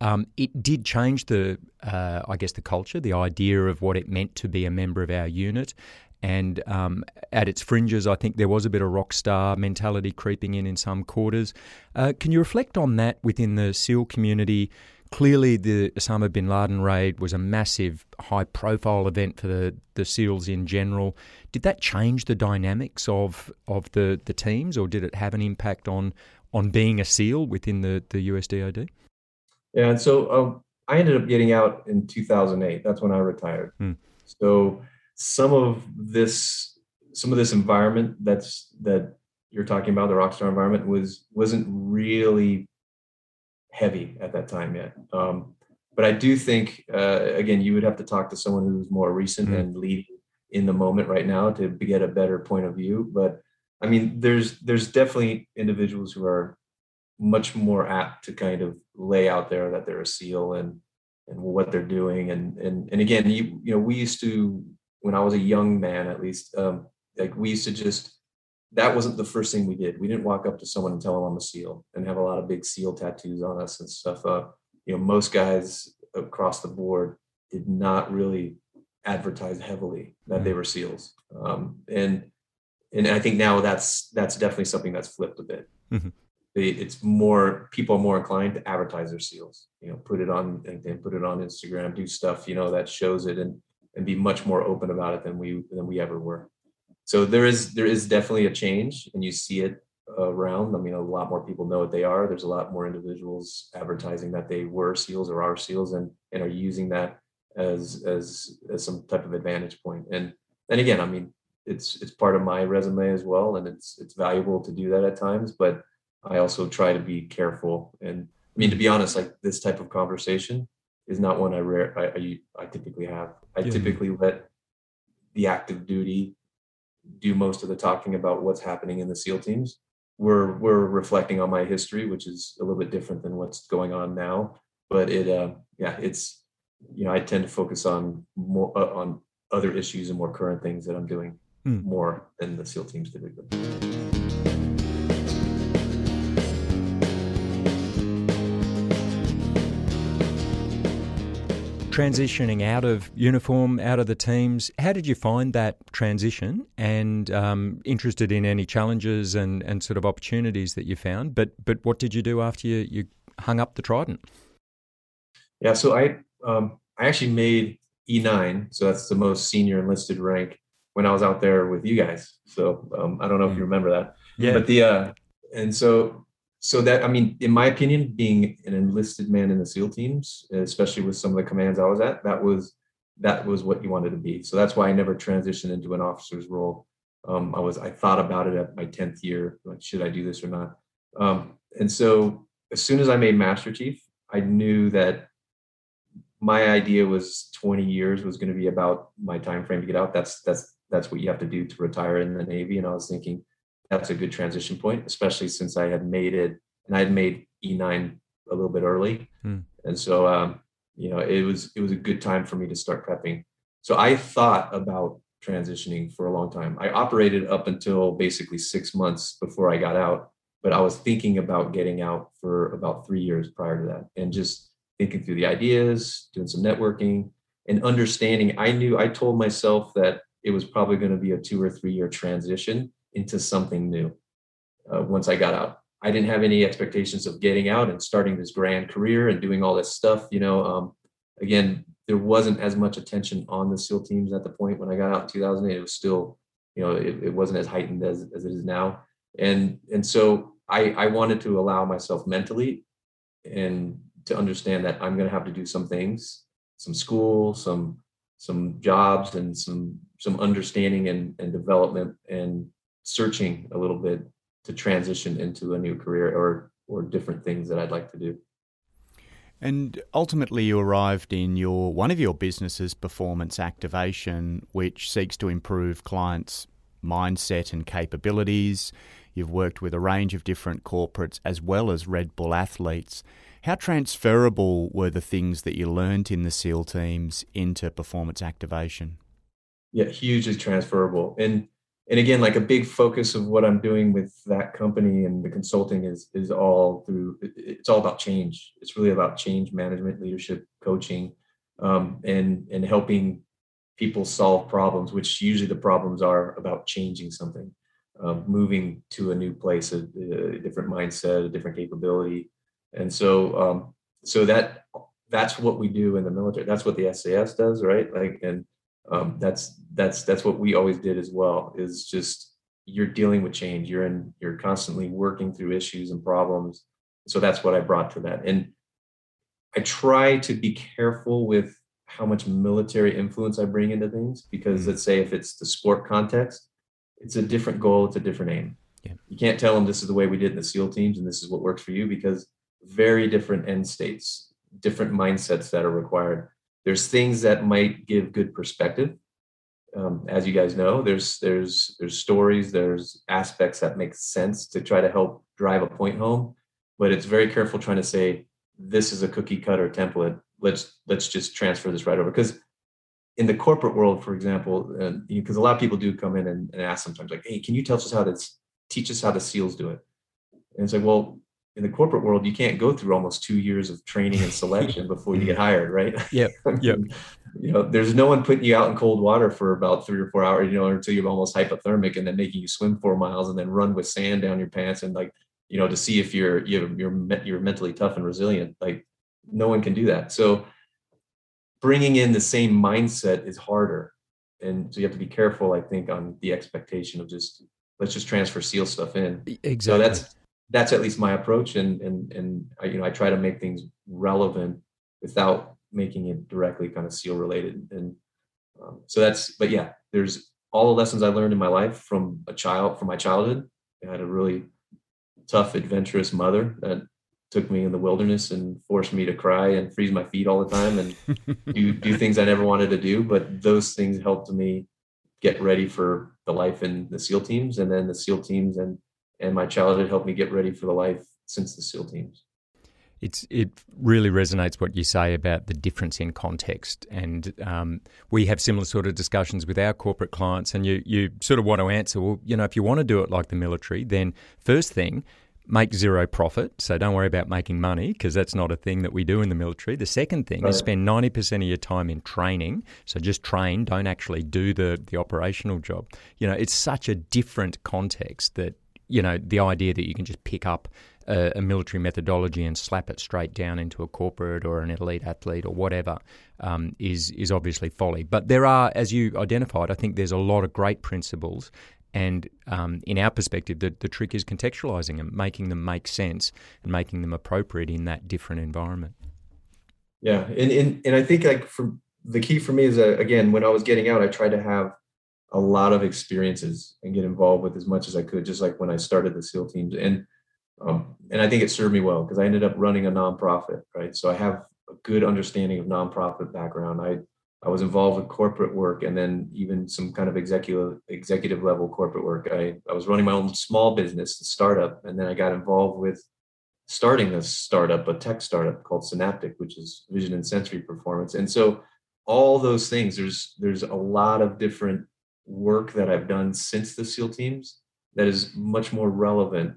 Speaker 2: Um, it did change the, uh, I guess, the culture, the idea of what it meant to be a member of our unit. And um, at its fringes, I think there was a bit of rock star mentality creeping in in some quarters. Uh, can you reflect on that within the SEAL community? Clearly, the Osama bin Laden raid was a massive, high profile event for the, the SEALs in general. Did that change the dynamics of, of the, the teams, or did it have an impact on, on being a SEAL within the, the USDOD?
Speaker 4: Yeah, and so um, I ended up getting out in 2008. That's when I retired. Hmm. So some of this, some of this environment that's that you're talking about, the rockstar environment, was wasn't really heavy at that time yet. Um, but I do think, uh, again, you would have to talk to someone who's more recent mm-hmm. and leading in the moment right now to get a better point of view. But I mean, there's there's definitely individuals who are much more apt to kind of lay out there that they're a SEAL and and what they're doing. And and and again, you you know, we used to when I was a young man, at least, um, like we used to just that wasn't the first thing we did. We didn't walk up to someone and tell them I'm a SEAL and have a lot of big SEAL tattoos on us and stuff. Uh, you know, most guys across the board did not really advertise heavily that they were SEALs. Um, and and I think now that's that's definitely something that's flipped a bit. Mm-hmm it's more people are more inclined to advertise their seals you know put it on LinkedIn, put it on Instagram, do stuff you know that shows it and and be much more open about it than we than we ever were. So there is there is definitely a change, and you see it around. I mean, a lot more people know what they are. There's a lot more individuals advertising that they were seals or are seals, and and are using that as as as some type of advantage point. And and again, I mean, it's it's part of my resume as well, and it's it's valuable to do that at times, but I also try to be careful. And I mean, to be honest, like this type of conversation is not one I rare I, I, I typically have. I yeah. typically let the active duty do most of the talking about what's happening in the SEAL teams. we're we're reflecting on my history, which is a little bit different than what's going on now. But it, uh, yeah, it's you know, I tend to focus on more uh, on other issues and more current things that I'm doing mm. more than the SEAL teams typically.
Speaker 2: Transitioning out of uniform, out of the teams. How did you find that transition? And um, interested in any challenges and, and sort of opportunities that you found. But but what did you do after you, you hung up the trident?
Speaker 4: Yeah, so I um, I actually made E9, so that's the most senior enlisted rank when I was out there with you guys. So um, I don't know if you mm. remember that.
Speaker 2: Yeah.
Speaker 4: But the uh, and so so that I mean, in my opinion, being an enlisted man in the SEAL teams, especially with some of the commands I was at, that was that was what you wanted to be. So that's why I never transitioned into an officer's role. Um, I was I thought about it at my tenth year, like should I do this or not? Um, and so as soon as I made Master Chief, I knew that my idea was 20 years was going to be about my time frame to get out. That's that's that's what you have to do to retire in the Navy. And I was thinking, that's a good transition point, especially since I had made it and I had made E9 a little bit early. Hmm. And so, um, you know, it was, it was a good time for me to start prepping. So I thought about transitioning for a long time. I operated up until basically six months before I got out, but I was thinking about getting out for about three years prior to that and just thinking through the ideas, doing some networking and understanding. I knew I told myself that it was probably going to be a two or three year transition into something new uh, once I got out. I didn't have any expectations of getting out and starting this grand career and doing all this stuff. You know, um, again, there wasn't as much attention on the SEAL teams at the point when I got out in 2008. It was still, you know, it, it wasn't as heightened as, as it is now. And and so I, I wanted to allow myself mentally and to understand that I'm going to have to do some things, some school, some some jobs, and some some understanding and, and development and searching a little bit to transition into a new career or or different things that I'd like to do.
Speaker 3: And ultimately, you arrived in your one of your businesses, Performance Activation, which seeks to improve clients' mindset and capabilities. You've worked with a range of different corporates as well as Red Bull athletes. How transferable were the things that you learned in the SEAL teams into performance activation?
Speaker 4: Yeah, hugely transferable. And and again like a big focus of what i'm doing with that company and the consulting is is all through it's all about change. It's really about change management leadership coaching um, and and helping people solve problems which usually the problems are about changing something um, moving to a new place a, a, different mindset a different capability. And so um, so that that's what we do in the military. That's what the sas does right? Like and um, that's that's that's what we always did as well is just you're dealing with change you're in you're constantly working through issues and problems so that's what i brought to that and i try to be careful with how much military influence i bring into things because mm-hmm. let's say if it's the sport context it's a different goal it's a different aim yeah. you can't tell them this is the way we did in the seal teams and this is what works for you because very different end states different mindsets that are required there's things that might give good perspective. Um, as you guys know there's there's there's stories there's aspects that make sense to try to help drive a point home but it's very careful trying to say this is a cookie cutter template. Let's let's just transfer this right over. Because in the corporate world for example because a lot of people do come in and, and ask sometimes like hey can you tell us how to teach us how the seals do it? And it's like well in the corporate world, you can't go through almost two years of training and selection before you get hired, right?
Speaker 2: Yep. Yep.
Speaker 4: you know, there's no one putting you out in cold water for about three or four hours, you know, until you're almost hypothermic and then making you swim four miles and then run with sand down your pants and like, you know, to see if you're, you're, you're, you're mentally tough and resilient. Like no one can do that. So bringing in the same mindset is harder. And so you have to be careful, I think, on the expectation of just, let's just transfer SEAL stuff in.
Speaker 2: Exactly.
Speaker 4: So that's, that's at least my approach and and and I, you know i try to make things relevant without making it directly kind of seal related and um, so that's but yeah there's all the lessons i learned in my life from a child from my childhood. I had a really tough adventurous mother that took me in the wilderness and forced me to cry and freeze my feet all the time and do do things i never wanted to do but those things helped me get ready for the life in the seal teams and then the seal teams and and my childhood helped me get ready for the life since the SEAL teams.
Speaker 2: It's it really resonates what you say about the difference in context, and um, we have similar sort of discussions with our corporate clients. And you you sort of want to answer, well, you know, if you want to do it like the military, then first thing, make zero profit. So don't worry about making money because that's not a thing that we do in the military. The second thing right. is spend 90% of your time in training. So just train, don't actually do the, the operational job. You know, it's such a different context that, you know, the idea that you can just pick up a, a military methodology and slap it straight down into a corporate or an elite athlete or whatever um, is is obviously folly. But there are, as you identified, I think there's a lot of great principles and um, in our perspective, the, the trick is contextualizing them, making them make sense, and making them appropriate in that different environment.
Speaker 4: Yeah, and and, and I think like for the key for me is again, when I was getting out, I tried to have a lot of experiences and get involved with as much as I could, just like when I started the SEAL teams. And um, and I think it served me well because I ended up running a nonprofit, right? So I have a good understanding of nonprofit background. I I was involved with corporate work and then even some kind of executive executive level corporate work. I, I was running my own small business, startup, and then I got involved with starting a startup, a tech startup called Senaptec, which is vision and sensory performance. And so all those things, there's there's a lot of different work that I've done since the SEAL teams that is much more relevant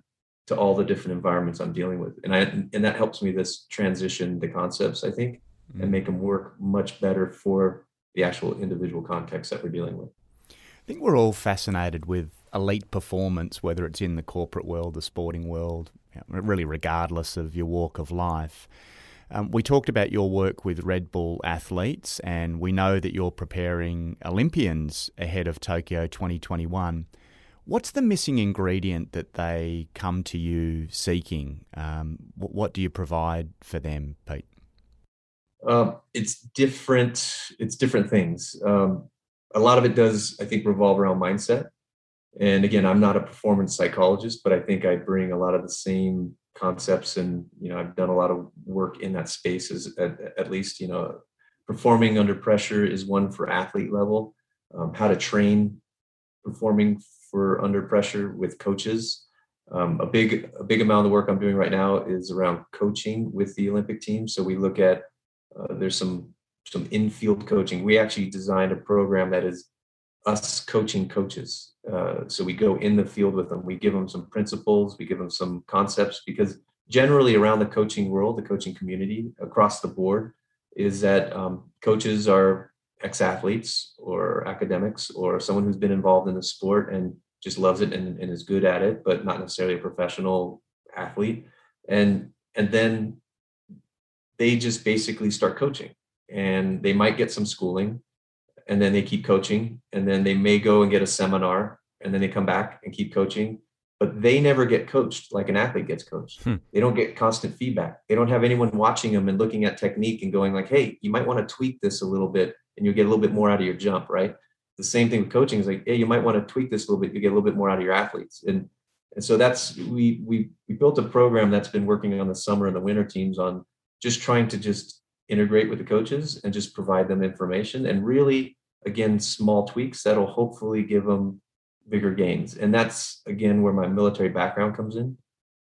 Speaker 4: to all the different environments I'm dealing with. And I and that helps me this transition the concepts, I think mm-hmm. and make them work much better for the actual individual context that we're dealing with.
Speaker 3: I think we're all fascinated with elite performance, whether it's in the corporate world, the sporting world, really regardless of your walk of life. Um, we talked about your work with Red Bull athletes, and we know that you're preparing Olympians ahead of Tokyo 2021. What's the missing ingredient that they come to you seeking? Um, what, do you provide for them, Pete?
Speaker 4: Um, it's different. It's different things. Um, a lot of it does, I think, revolve around mindset. And again, I'm not a performance psychologist, but I think I bring a lot of the same concepts, and you know, I've done a lot of work in that space. is at, at least, you know, performing under pressure is one for athlete level. Um, how to train performing for under pressure with coaches. Um, a big a big amount of the work I'm doing right now is around coaching with the Olympic team. So we look at uh, there's some some infield coaching. We actually designed a program that is us coaching coaches. Uh, so we go in the field with them. We give them some principles. We give them some concepts because generally around the coaching world, the coaching community across the board, is that um, coaches are ex-athletes or academics or someone who's been involved in the sport and just loves it and, and is good at it, but not necessarily a professional athlete. And and then they just basically start coaching and they might get some schooling and then they keep coaching and then they may go and get a seminar and then they come back and keep coaching but they never get coached like an athlete gets coached. Hmm. they don't get constant feedback. They don't have anyone watching them and looking at technique and going like hey you might want to tweak this a little bit and you'll get a little bit more out of your jump right? The same thing with coaching is like hey you might want to tweak this a little bit you get a little bit more out of your athletes and and so that's we we we built a program that's been working on the summer and the winter teams on just trying to just integrate with the coaches and just provide them information and really again small tweaks that'll hopefully give them bigger gains. And that's again where my military background comes in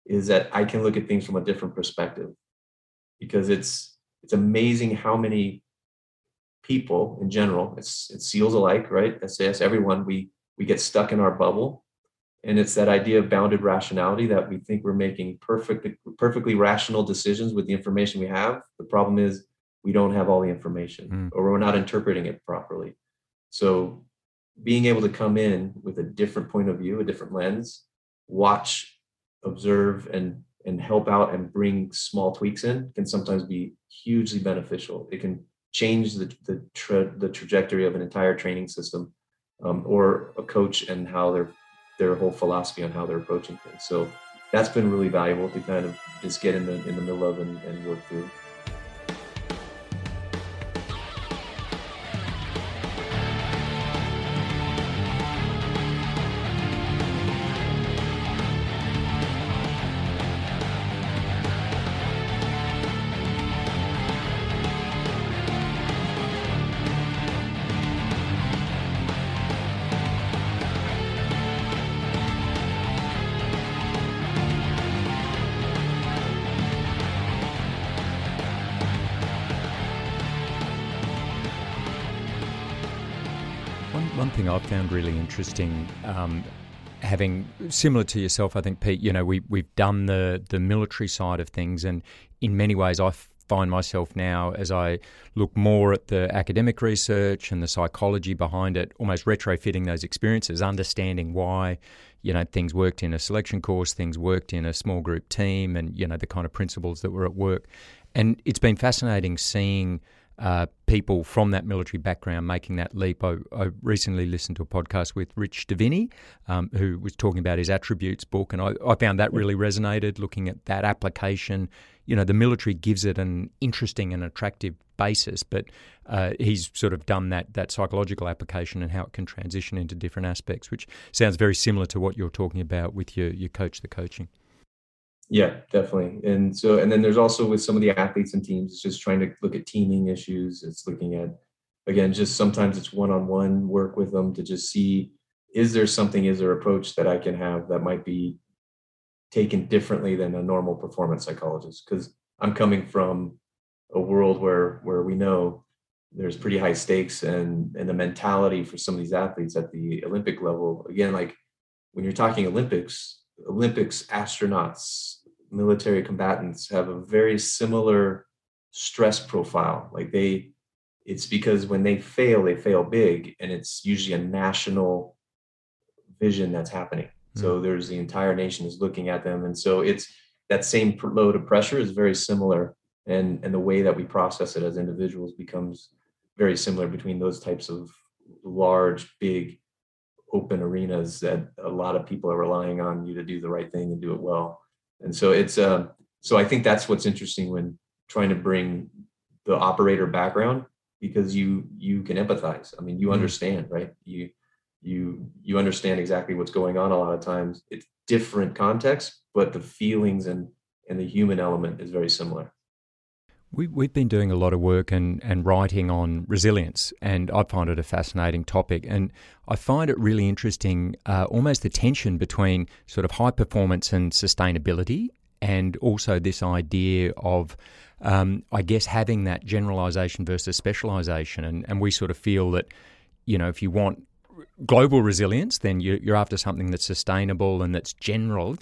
Speaker 4: is that i can look at things from a different perspective. Because it's it's amazing how many people in general it's it's seals alike right? Sas everyone we we get stuck in our bubble. And it's that idea of bounded rationality that we think we're making perfect perfectly rational decisions with the information we have. The problem is we don't have all the information mm. or we're not interpreting it properly so being able to come in with a different point of view a different lens watch observe and and help out and bring small tweaks in can sometimes be hugely beneficial it can change the the, tra- the trajectory of an entire training system um, or a coach and how they're their whole philosophy on how they're approaching things. So that's been really valuable to kind of just get in the in the middle of and, and work through.
Speaker 2: Found really interesting, um, having similar to yourself, I think, Pete. You know, we we've done the the military side of things, and in many ways, I find myself now as I look more at the academic research and the psychology behind it, almost retrofitting those experiences, understanding why you know things worked in a selection course, things worked in a small group team, and you know the kind of principles that were at work. And it's been fascinating seeing uh, people from that military background making that leap. I, I, recently listened to a podcast with Rich Diviney, um, who was talking about his attributes book, and I, I, found that really resonated. Looking at that application, you know, the military gives it an interesting and attractive basis, but uh, he's sort of done that that psychological application and how it can transition into different aspects, which sounds very similar to what you're talking about with your your coach the coaching.
Speaker 4: Yeah, definitely. And so, and then there's also with some of the athletes and teams, it's just trying to look at teaming issues. It's looking at, again, just sometimes it's one on one work with them to just see is there something, is there approach that I can have that might be taken differently than a normal performance psychologist? Because I'm coming from a world where where we know there's pretty high stakes and and the mentality for some of these athletes at the Olympic level. Again, like when you're talking Olympics, Olympics astronauts, military combatants have a very similar stress profile. Like they, it's because when they fail, they fail big, and it's usually a national vision that's happening. Mm-hmm. So there's the entire nation is looking at them, and so it's that same load of pressure is very similar, and and the way that we process it as individuals becomes very similar between those types of large, big, open arenas that a lot of people are relying on you to do the right thing and do it well and so it's uh, so I think that's what's interesting when trying to bring the operator background because you you can empathize. I mean, you mm-hmm. understand, right? You you you understand exactly what's going on a lot of times. It's different context, but the feelings and and the human element is very similar.
Speaker 2: We, we've been doing a lot of work and, and writing on resilience, and I find it a fascinating topic. And I find it really interesting, uh, almost the tension between sort of high performance and sustainability, and also this idea of, um, I guess, having that generalization versus specialization. And, and we sort of feel that, you know, if you want global resilience, then you, you're after something that's sustainable and that's general.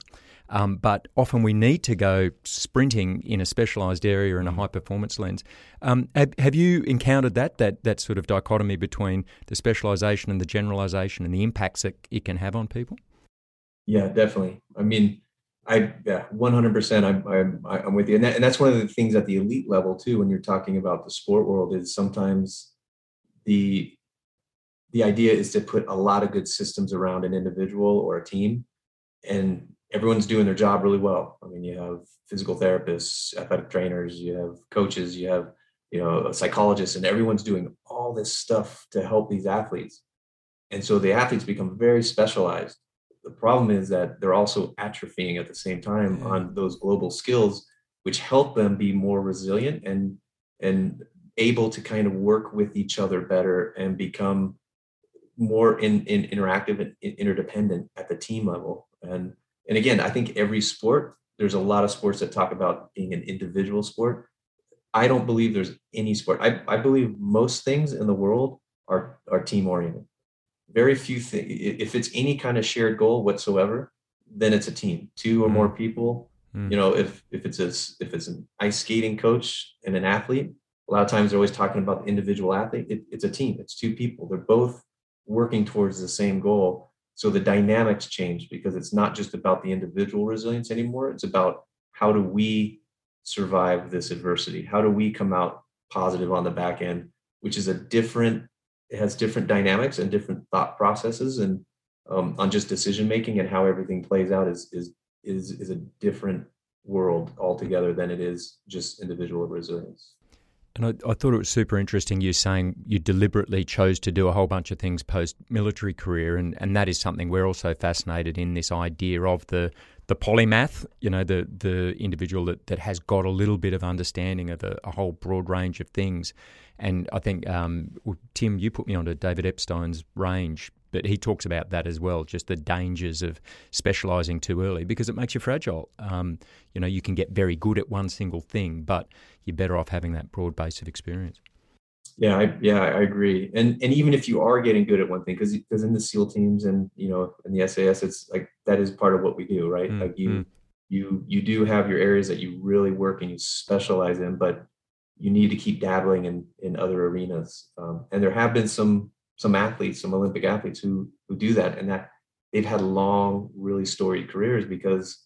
Speaker 2: Um, but often we need to go sprinting in a specialised area in a mm. high performance lens. Um, have, have, you encountered that, that that sort of dichotomy between the specialisation and the generalisation and the impacts that it can have on people?
Speaker 4: Yeah, definitely. I mean, I yeah, one hundred percent. I'm I'm I'm with you, and, that, and that's one of the things at the elite level too. When you're talking about the sport world, is sometimes the the idea is to put a lot of good systems around an individual or a team, and everyone's doing their job really well. I mean, you have physical therapists, athletic trainers, you have coaches, you have you know psychologists, and everyone's doing all this stuff to help these athletes. And so the athletes become very specialized. The problem is that they're also atrophying at the same time mm-hmm. on those global skills, which help them be more resilient and and able to kind of work with each other better and become more in, in interactive and interdependent at the team level. And and again, I think every sport, there's a lot of sports that talk about being an individual sport. I don't believe there's any sport. I, I believe most things in the world are, are team oriented. Very few things, if it's any kind of shared goal whatsoever, then it's a team, two or mm. more people. Mm. You know, if if it's a if it's an ice skating coach and an athlete, a lot of times they're always talking about the individual athlete. It, it's a team. It's two people. They're both working towards the same goal so the dynamics change because it's not just about the individual resilience anymore. It's about how do we survive this adversity? How do we come out positive on the back end, which is a different, it has different dynamics and different thought processes and um, on just decision making and how everything plays out is is is is a different world altogether than it is just individual resilience.
Speaker 2: And I, I, thought it was super interesting you saying you deliberately chose to do a whole bunch of things post military career, and, and that is something we're also fascinated in this idea of the the polymath, you know, the the individual that, that has got a little bit of understanding of a, a whole broad range of things. And I think um, Tim, you put me onto David Epstein's range but he talks about that as well, just the dangers of specialising too early because it makes you fragile. Um, you know, you can get very good at one single thing, but you're better off having that broad base of experience.
Speaker 4: Yeah, I, yeah, I agree. And and even if you are getting good at one thing, because because in the SEAL teams and you know in the SAS, it's like that is part of what we do, right? Mm-hmm. Like you mm. you you do have your areas that you really work and you specialize in, but you need to keep dabbling in in other arenas. Um, and there have been some some athletes, some Olympic athletes who who do that, and that they've had long, really storied careers because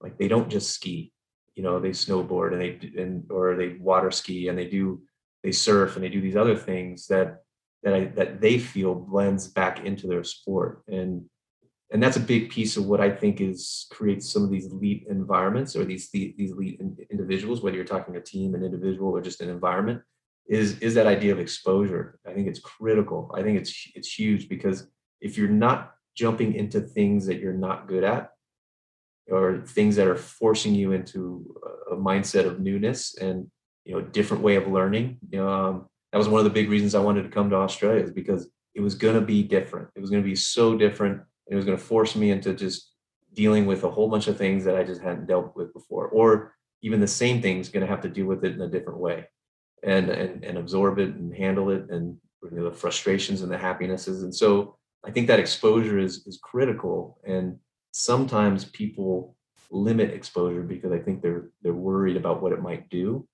Speaker 4: like they don't just ski, you know, they snowboard and they and or they water ski and they do they surf and they do these other things that that I that they feel blends back into their sport and and that's a big piece of what I think is creates some of these elite environments or these these elite individuals, whether you're talking a team, an individual, or just an environment, is is that idea of exposure. I think it's critical. I think it's it's huge because if you're not jumping into things that you're not good at, or things that are forcing you into a mindset of newness and you know different way of learning. Um, that was one of the big reasons i wanted to come to australia is because it was going to be different. It was going to be so different it was going to force me into just dealing with a whole bunch of things that i just hadn't dealt with before. Or even the same things going to have to deal with it in a different way and and, and absorb it and handle it and you know, the frustrations and the happinesses. And so i think that exposure is is critical and sometimes people limit exposure because i think they're they're worried about what it might do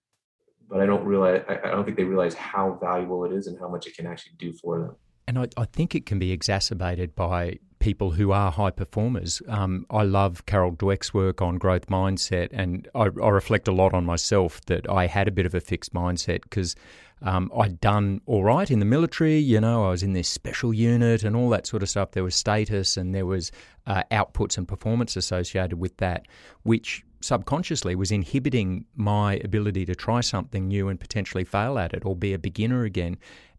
Speaker 4: but I don't realize I don't think they realize how valuable it is and how much it can actually do for them.
Speaker 2: And I, I think it can be exacerbated by people who are high performers. Um, I love Carol Dweck's work on growth mindset, and I, I, reflect a lot on myself that I had a bit of a fixed mindset because um, I'd done all right in the military. You know, I was in this special unit and all that sort of stuff. There was status and there was uh, outputs and performance associated with that, which subconsciously was inhibiting my ability to try something new and potentially fail at it or be a beginner again.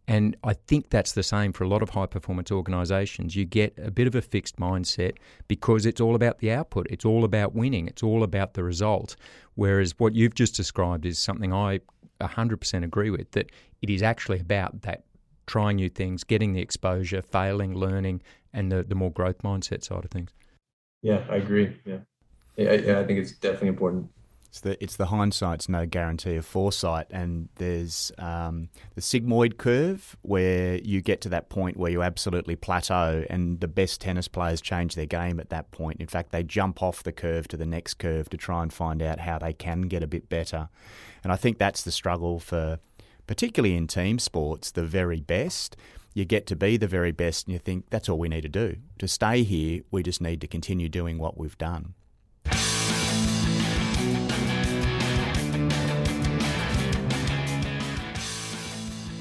Speaker 2: And I think that's the same for a lot of high performance organizations. You get a bit of a fixed mindset because it's all about the output, it's all about winning, it's all about the result. Whereas what you've just described is something I 100% agree with that it is actually about that trying new things, getting the exposure, failing, learning, and the, the more growth mindset side of things.
Speaker 4: Yeah, I agree. Yeah. Yeah, I think it's definitely important.
Speaker 3: It's the it's the hindsight's no guarantee of foresight, and there's um, the sigmoid curve where you get to that point where you absolutely plateau, and the best tennis players change their game at that point. In fact, they jump off the curve to the next curve to try and find out how they can get a bit better, and I think that's the struggle for, particularly in team sports, the very best you get to be the very best and you think that's all we need to do. To stay here, we just need to continue doing what we've done.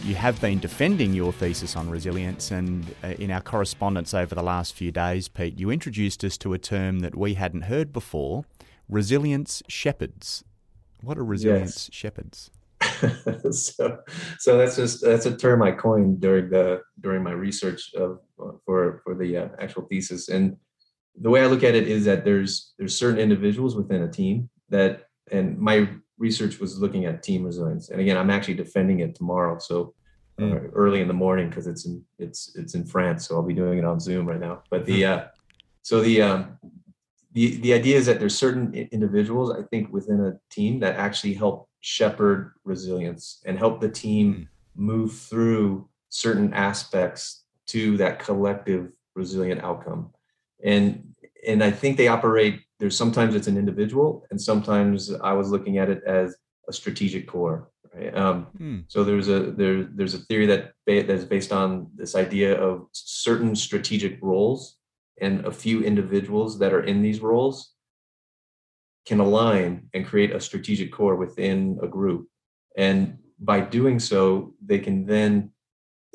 Speaker 3: You have been defending your thesis on resilience, and uh, in our correspondence over the last few days, Pete, you introduced us to a term that we hadn't heard before resilience shepherds. What are resilience yes. shepherds?
Speaker 4: so, so that's just that's a term I coined during the during my research of for for the uh, actual thesis. And the way I look at it is that there's there's certain individuals within a team that, and my research was looking at team resilience. And again, I'm actually defending it tomorrow. So uh, mm. early in the morning because it's in it's it's in France. So I'll be doing it on Zoom right now. But the uh, so the um, the the idea is that there's certain individuals I think within a team that actually help shepherd resilience and help the team mm. move through certain aspects to that collective resilient outcome. And and I think they operate there's sometimes it's an individual and sometimes i was looking at it as a strategic core right um, hmm. so there's a there, there's a theory that that's based on this idea of certain strategic roles and a few individuals that are in these roles can align and create a strategic core within a group and by doing so they can then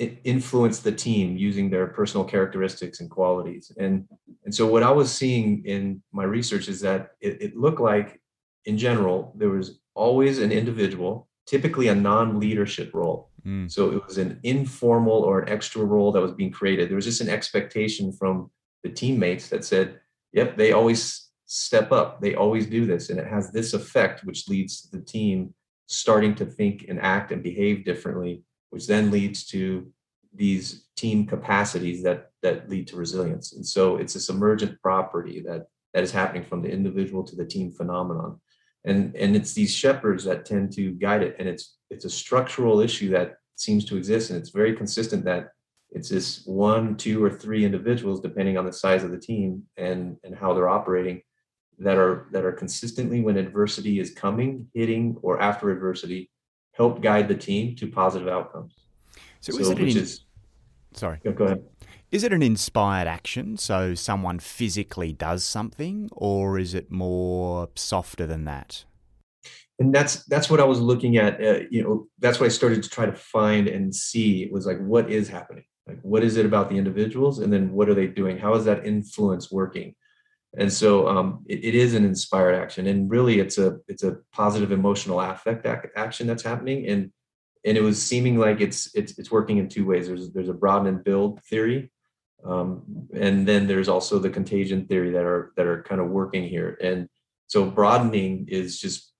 Speaker 4: influence the team using their personal characteristics and qualities. And and so what I was seeing in my research is that it, it looked like, in general, there was always an individual, typically a non-leadership role. Mm. So it was an informal or an extra role that was being created. There was just an expectation from the teammates that said, "Yep, they always step up. They always do this," and it has this effect, which leads to the team starting to think and act and behave differently which then leads to these team capacities that that lead to resilience. And so it's this emergent property that that is happening from the individual to the team phenomenon. And and it's these shepherds that tend to guide it. And it's it's a structural issue that seems to exist, and it's very consistent that it's this one, two, or three individuals, depending on the size of the team and and how they're operating, that are that are consistently when adversity is coming, hitting, or after adversity, help guide the team to positive outcomes.
Speaker 3: So, so is it which in, is
Speaker 4: sorry, go ahead.
Speaker 3: Is it an inspired action? So someone physically does something, or is it more softer than that?
Speaker 4: and that's that's what I was looking at. Uh, you know, that's what I started to try to find and see. It was like, what is happening? Like, what is it about the individuals, and then what are they doing? How is that influence working? And so, um, it, it is an inspired action, and really, it's a it's a positive emotional affect ac- action that's happening, and and it was seeming like it's it's it's working in two ways. There's there's a broaden and build theory, um, and then there's also the contagion theory that are that are kind of working here. And so, broadening is just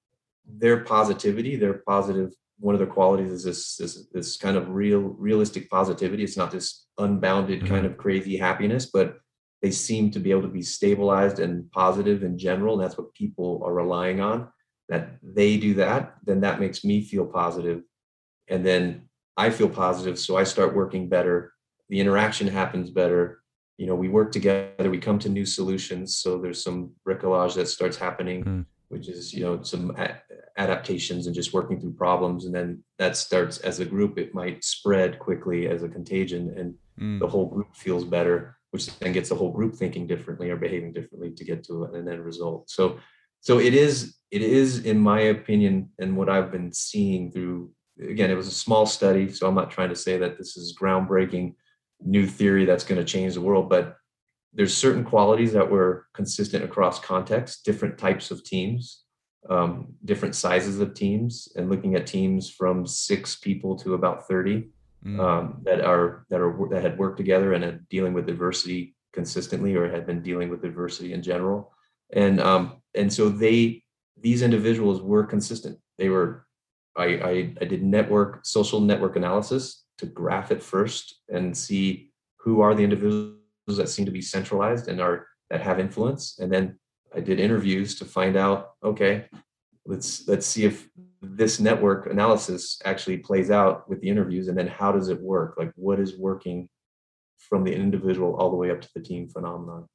Speaker 4: their positivity, their positive, one of their qualities is this, this, this kind of real, realistic positivity. It's not this unbounded mm-hmm. kind of crazy happiness, but they seem to be able to be stabilized and positive in general. And that's what people are relying on. That they do that, then that makes me feel positive. And then I feel positive. So I start working better. The interaction happens better. You know, we work together, we come to new solutions. So there's some bricolage that starts happening. Mm which is you know some adaptations and just working through problems and then that starts as a group it might spread quickly as a contagion and mm. the whole group feels better which then gets the whole group thinking differently or behaving differently to get to an end result. So so it is it is in my opinion and what i've been seeing through again it was a small study so i'm not trying to say that this is groundbreaking new theory that's going to change the world but there's certain qualities that were consistent across contexts, different types of teams, um, different sizes of teams, and looking at teams from six people to about 30 mm. um, that are that are that had worked together and had dealing with adversity consistently or had been dealing with adversity in general. And um, and so they these individuals were consistent. They were I, I, I did network social network analysis to graph it first and see who are the individuals that seem to be centralized and are that have influence. And then I did interviews to find out, okay, let's let's see if this network analysis actually plays out with the interviews and then how does it work? Like what is working from the individual all the way up to the team phenomenon.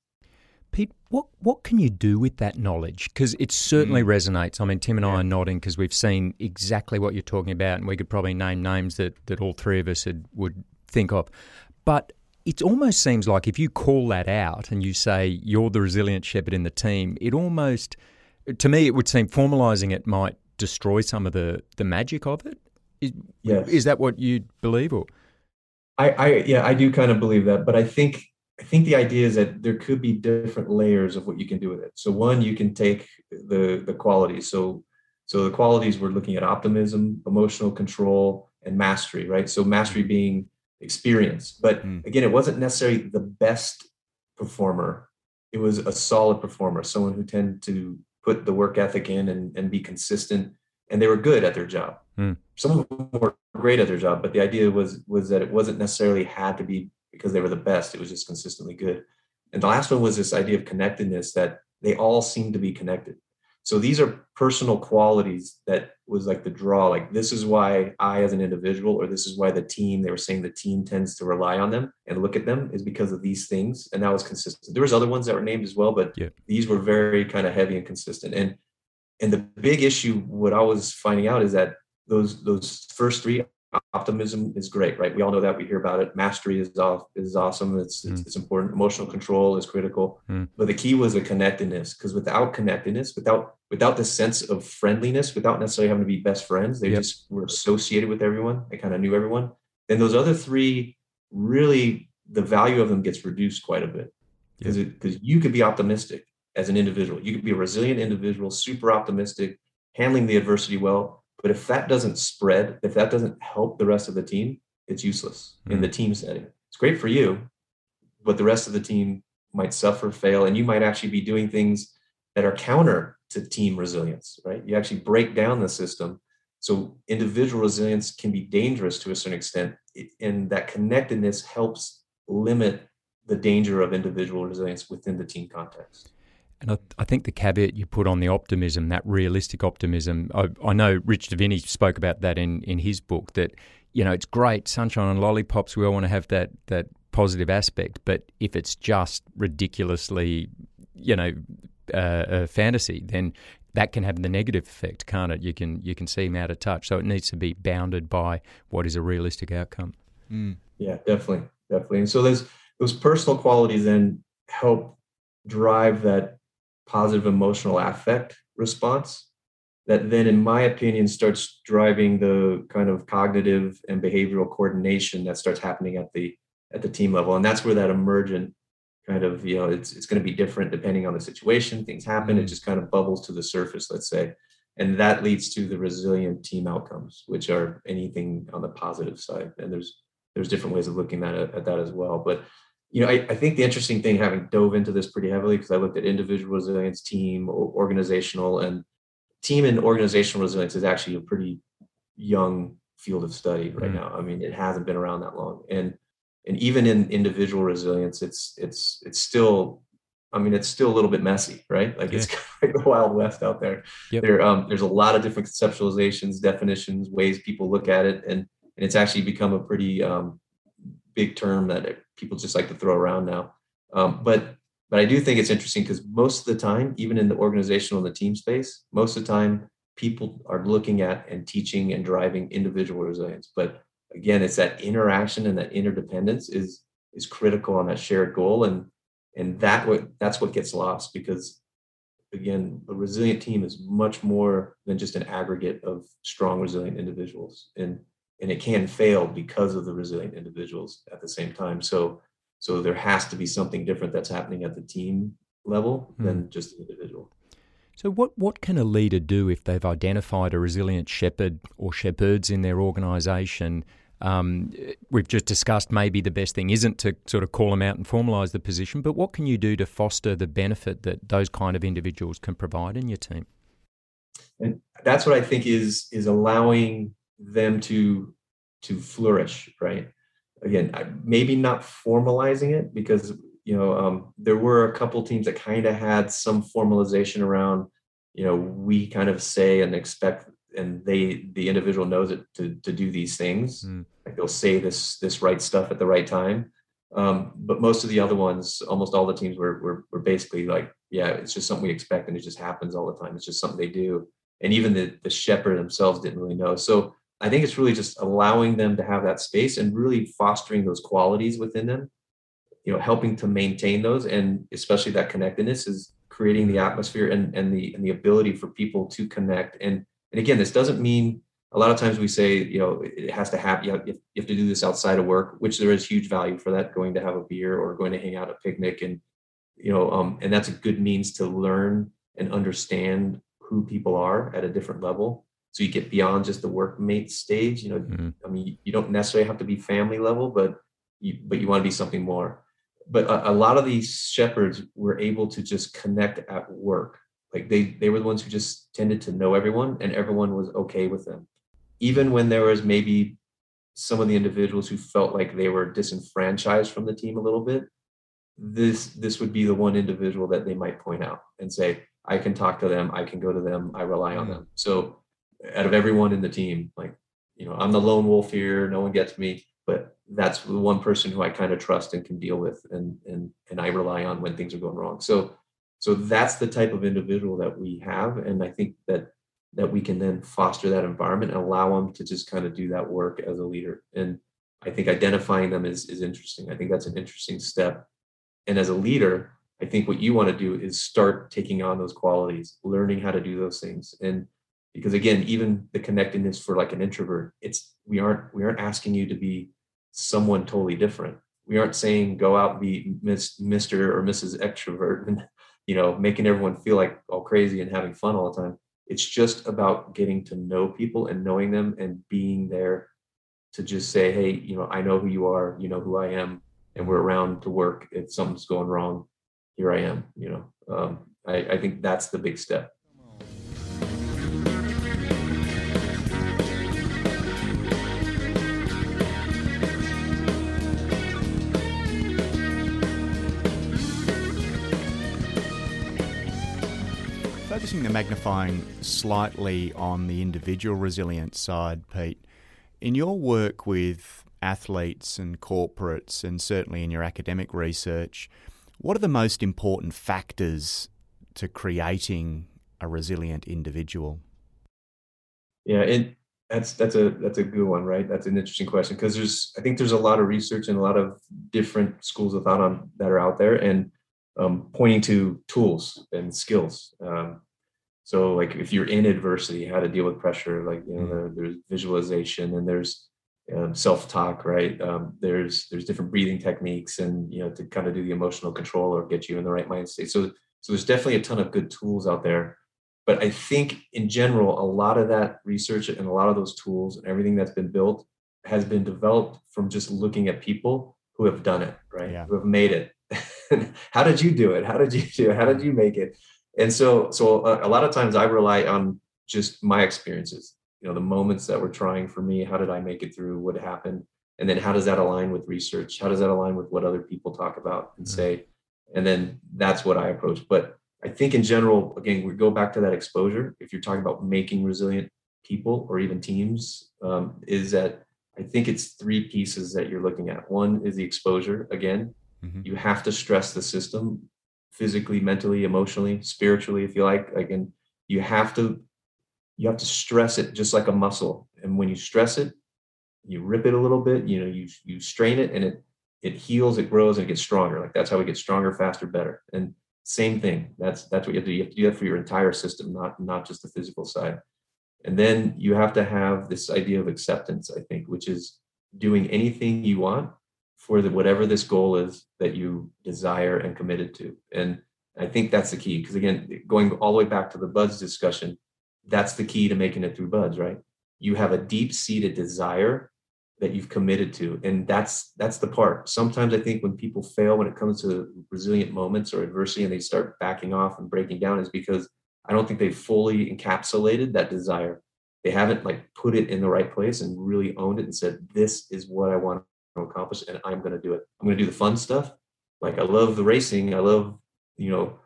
Speaker 2: Pete, what what can you do with that knowledge? Because it certainly mm. resonates. I mean, Tim and yeah. I are nodding because we've seen exactly what you're talking about, and we could probably name names that, that all three of us had, would think of. But it almost seems like if you call that out and you say you're the resilient shepherd in the team, it almost, to me, it would seem formalising it might destroy some of the, the magic of it. Is, yes. is that what you believe, or?
Speaker 4: I, I, yeah, I do kind of believe that, but I think I think the idea is that there could be different layers of what you can do with it. So one, you can take the the qualities. So so the qualities we're looking at optimism, emotional control, and mastery, right? So mastery being experience. But mm. again, it wasn't necessarily the best performer. It was a solid performer, someone who tended to put the work ethic in and, and be consistent. And they were good at their job. Mm. Some of them were great at their job, but the idea was was that it wasn't necessarily had to be because they were the best. It was just consistently good. And the last one was this idea of connectedness that they all seem to be connected so these are personal qualities that was like the draw like this is why i as an individual or this is why the team they were saying the team tends to rely on them and look at them is because of these things and that was consistent there was other ones that were named as well but yeah. these were very kind of heavy and consistent and and the big issue what i was finding out is that those those first three optimism is great, right? We all know that. We hear about it. Mastery is off, is awesome. It's, mm. it's, it's important. Emotional control is critical. Mm. But the key was the connectedness, because without connectedness, without without the sense of friendliness, without necessarily having to be best friends, they yep. just were associated with everyone. They kind of knew everyone. Then those other three, really, the value of them gets reduced quite a bit because yep. because you could be optimistic as an individual. You could be a resilient individual, super optimistic, handling the adversity well but if that doesn't spread, if that doesn't help the rest of the team, it's useless mm-hmm. in the mm. team setting. It's great for you, but the rest of the team might suffer, fail, and you might actually be doing things that are counter to team resilience, right? You actually break down the system. So individual resilience can be dangerous to a certain extent, and that connectedness helps limit the danger of individual resilience within the team context.
Speaker 2: And I, I, think the caveat you put on the optimism, that realistic optimism, I, I know Rich Diviney spoke about that in, in his book, that you know, it's great, sunshine and lollipops. We all want to have that that positive aspect, but if it's just ridiculously, you know, uh, fantasy, then that can have the negative effect, can't it? You can you can seem out of touch. So it needs to be bounded by what is a realistic outcome.
Speaker 4: Mm. Yeah, definitely, definitely. And so those those personal qualities then help drive that positive emotional affect response that then in my opinion starts driving the kind of cognitive and behavioral coordination that starts happening at the at the team level. And that's where that emergent kind of you know it's it's going to be different depending on the situation. Things happen it mm-hmm. just kind of bubbles to the surface let's say. And that leads to the resilient team outcomes which are anything on the positive side. And there's there's different ways of looking at it, at that as well. But you know I, I think the interesting thing having dove into this pretty heavily because i looked at individual resilience team organizational and team and organizational resilience is actually a pretty young field of study right mm. now. I mean, it hasn't been around that long, and and even in individual resilience, it's it's it's still. I mean, it's still a little bit messy, right? Like yeah. it's kind of the wild west out there. Yep. There, um, there's a lot of different conceptualizations, definitions, ways people look at it, and and it's actually become a pretty um, big term that people just like to throw around now. Um, but but I do think it's interesting because most of the time, even in the organizational and the team space, most of the time people are looking at and teaching and driving individual resilience. But again, it's that interaction and that interdependence is is critical on that shared goal. And and that what that's what gets lost because again, a resilient team is much more than just an aggregate of strong, resilient individuals. And and it can fail because of the resilient individuals at the same time. So so there has to be something different that's happening at the team level mm. than just the individual.
Speaker 2: So, what, what can a leader do if they've identified a resilient shepherd or shepherds in their organisation? Um, we've just discussed maybe the best thing isn't to sort of call them out and formalise the position, but what can you do to foster the benefit that those kind of individuals can provide in your team?
Speaker 4: And that's what I think is is allowing them to to flourish, right? again, maybe not formalizing it because you know um, there were a couple teams that kind of had some formalization around you know we kind of say and expect and they the individual knows it to to do these things. Mm. like they'll say this this right stuff at the right time. Um, but most of the other ones almost all the teams were, were were basically like yeah it's just something we expect and it just happens all the time. It's just something they do. And even the the shepherd themselves didn't really know. So I think it's really just allowing them to have that space and really fostering those qualities within them, you know, helping to maintain those and especially that connectedness is creating the atmosphere and, and the and the ability for people to connect. And and again, this doesn't mean a lot of times we say, you know, it has to happen. You have, you have to do this outside of work, which there is huge value for that, going to have a beer or going to hang out at a picnic. And, you know, um, and that's a good means to learn and understand who people are at a different level so you get beyond just the workmate stage you know mm-hmm. i mean you don't necessarily have to be family level but you but you want to be something more but a, a, lot of these shepherds were able to just connect at work like they they were the ones who just tended to know everyone and everyone was okay with them even when there was maybe some of the individuals who felt like they were disenfranchised from the team a little bit this this would be the one individual that they might point out and say i can talk to them i can go to them i rely on mm-hmm. them so out of everyone in the team, like, you know, I'm the lone wolf here, no one gets me, but that's the one person who I kind of trust and can deal with and and and I rely on when things are going wrong. So so that's the type of individual that we have. And I think that that we can then foster that environment and allow them to just kind of do that work as a leader. And I think identifying them is is interesting. I think that's an interesting step. And as a leader, I think what you want to do is start taking on those qualities, learning how to do those things. And because again even the connectedness for like an introvert it's we aren't we aren't asking you to be someone totally different. We aren't saying go out be Miss, mr or mrs extrovert and you know making everyone feel like all crazy and having fun all the time. It's just about getting to know people and knowing them and being there to just say hey you know i know who you are you know who i am and we're around to work if something's going wrong here i am you know? Um, I, I think that's the big step
Speaker 3: the magnifying slightly on the individual resilience side, Pete, In your work with athletes and corporates, and certainly in your academic research, what are the most important factors to creating a resilient individual?
Speaker 4: Yeah, it that's that's a that's a good one, right? That's an interesting question because there's I think there's a lot of research and a lot of different schools of thought on that are out there and um, pointing to tools and skills. Um, so like if you're in adversity, how to deal with pressure, like you know, mm-hmm. there, there's visualization and there's um, self-talk, right? Um, there's there's different breathing techniques and you know to kind of do the emotional control or get you in the right mind state. So so there's definitely a ton of good tools out there but I think in general, a lot of that research and a lot of those tools and everything that's been built has been developed from just looking at people who have done it, right? Yeah. Who have made it. How did you do it? How did you do it? How did you make it? And so, so a, a lot of times I rely on just my experiences, you know, the moments that were trying for me. How did I make it through? What happened? And then how does that align with research? How does that align with what other people talk about and mm-hmm. say? And then that's what I approach. But I think in general, again, we go back to that exposure. If you're talking about making resilient people or even teams, um, is that I think it's three pieces that you're looking at. One is the exposure. Again, mm-hmm. you have to stress the system physically, mentally, emotionally, spiritually, if you like. Again, you have to you have to stress it just like a muscle. And when you stress it, you rip it a little bit. You know, you you strain it, and it it heals, it grows, and it gets stronger. Like that's how we get stronger, faster, better. And same thing. That's that's what you have to do. You have to do that for your entire system, not not just the physical side. And then you have to have this idea of acceptance, I think, which is doing anything you want for the whatever this goal is that you desire and committed to. And I think that's the key. Because again, going all the way back to the BUD/S discussion, that's the key to making it through BUD/S, right? You have a deep-seated desire that you've committed to and that's that's the part sometimes i think when people fail when it comes to resilient moments or adversity and they start backing off and breaking down is because i don't think they've fully encapsulated that desire they haven't like put it in the right place and really owned it and said this is what i want accomplish and i'm going to do it i'm going to do the fun stuff like i love the racing i love you know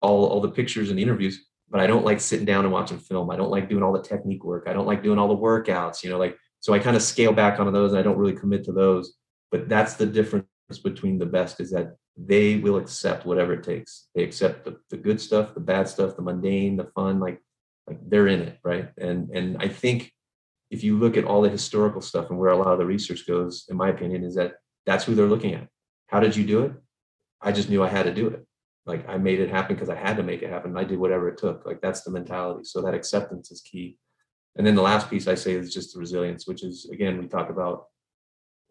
Speaker 4: all all the pictures and the interviews but i don't like sitting down and watching film i don't like doing all the technique work i don't like doing all the workouts you know like so I kind of scale back onto those and I don't really commit to those. But that's the difference between the best is that they will accept whatever it takes. They accept the, the good stuff, the bad stuff, the mundane, the fun, like like they're in it, right? And and I think if you look at all the historical stuff and where a lot of the research goes, in my opinion, is that that's who they're looking at. How did you do it? I just knew I had to do it. Like I made it happen because I had to make it happen. I did whatever it took. Like that's the mentality. So that acceptance is key. And then the last piece I say is just the resilience, which is again we talk about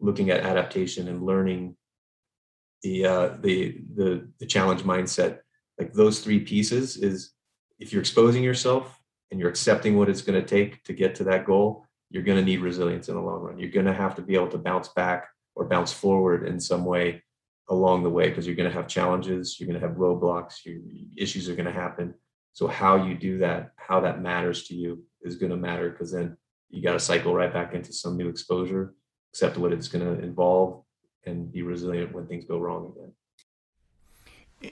Speaker 4: looking at adaptation and learning the uh, the the the challenge mindset. Like those three pieces is if you're exposing yourself and you're accepting what it's going to take to get to that goal, you're going to need resilience in the long run. You're going to have to be able to bounce back or bounce forward in some way along the way because you're going to have challenges, you're going to have roadblocks, your issues are going to happen. So how you do that, how that matters to you is going to matter because then you got to cycle right back into some new exposure, accept what it's going to involve, and be resilient when things go wrong again.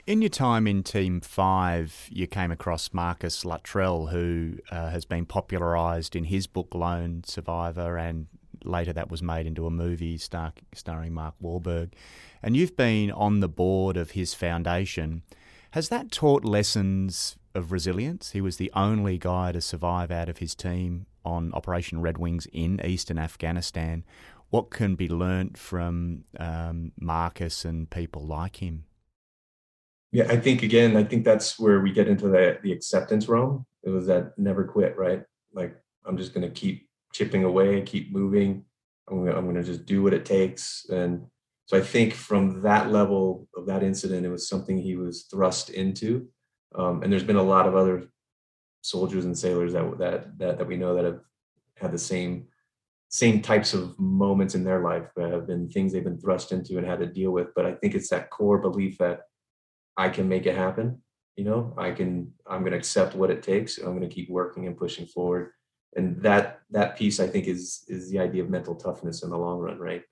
Speaker 3: In your time in Team Five, you came across Marcus Luttrell, who uh, has been popularised in his book Lone Survivor, and later that was made into a movie star- starring Mark Wahlberg. And you've been on the board of his foundation. Has that taught lessons of resilience. He was the only guy to survive out of his team on Operation Red Wings in eastern Afghanistan. What can be learnt from um, Marcus and people like him?
Speaker 4: Yeah, I think again, I think that's where we get into the the acceptance realm. It was that never quit, right? Like I'm just going to keep chipping away, keep moving. I'm going, to just do what it takes. And so I think from that level of that incident, it was something he was thrust into um, and there's been a lot of other soldiers and sailors that that that, that we know that have had the same same types of moments in their life that have been things they've been thrust into and had to deal with. But I think it's that core belief that I can make it happen. You know, I can. I'm going to accept what it takes. I'm going to keep working and pushing forward. And that that piece, I think, is is the idea of mental toughness in the long run, right?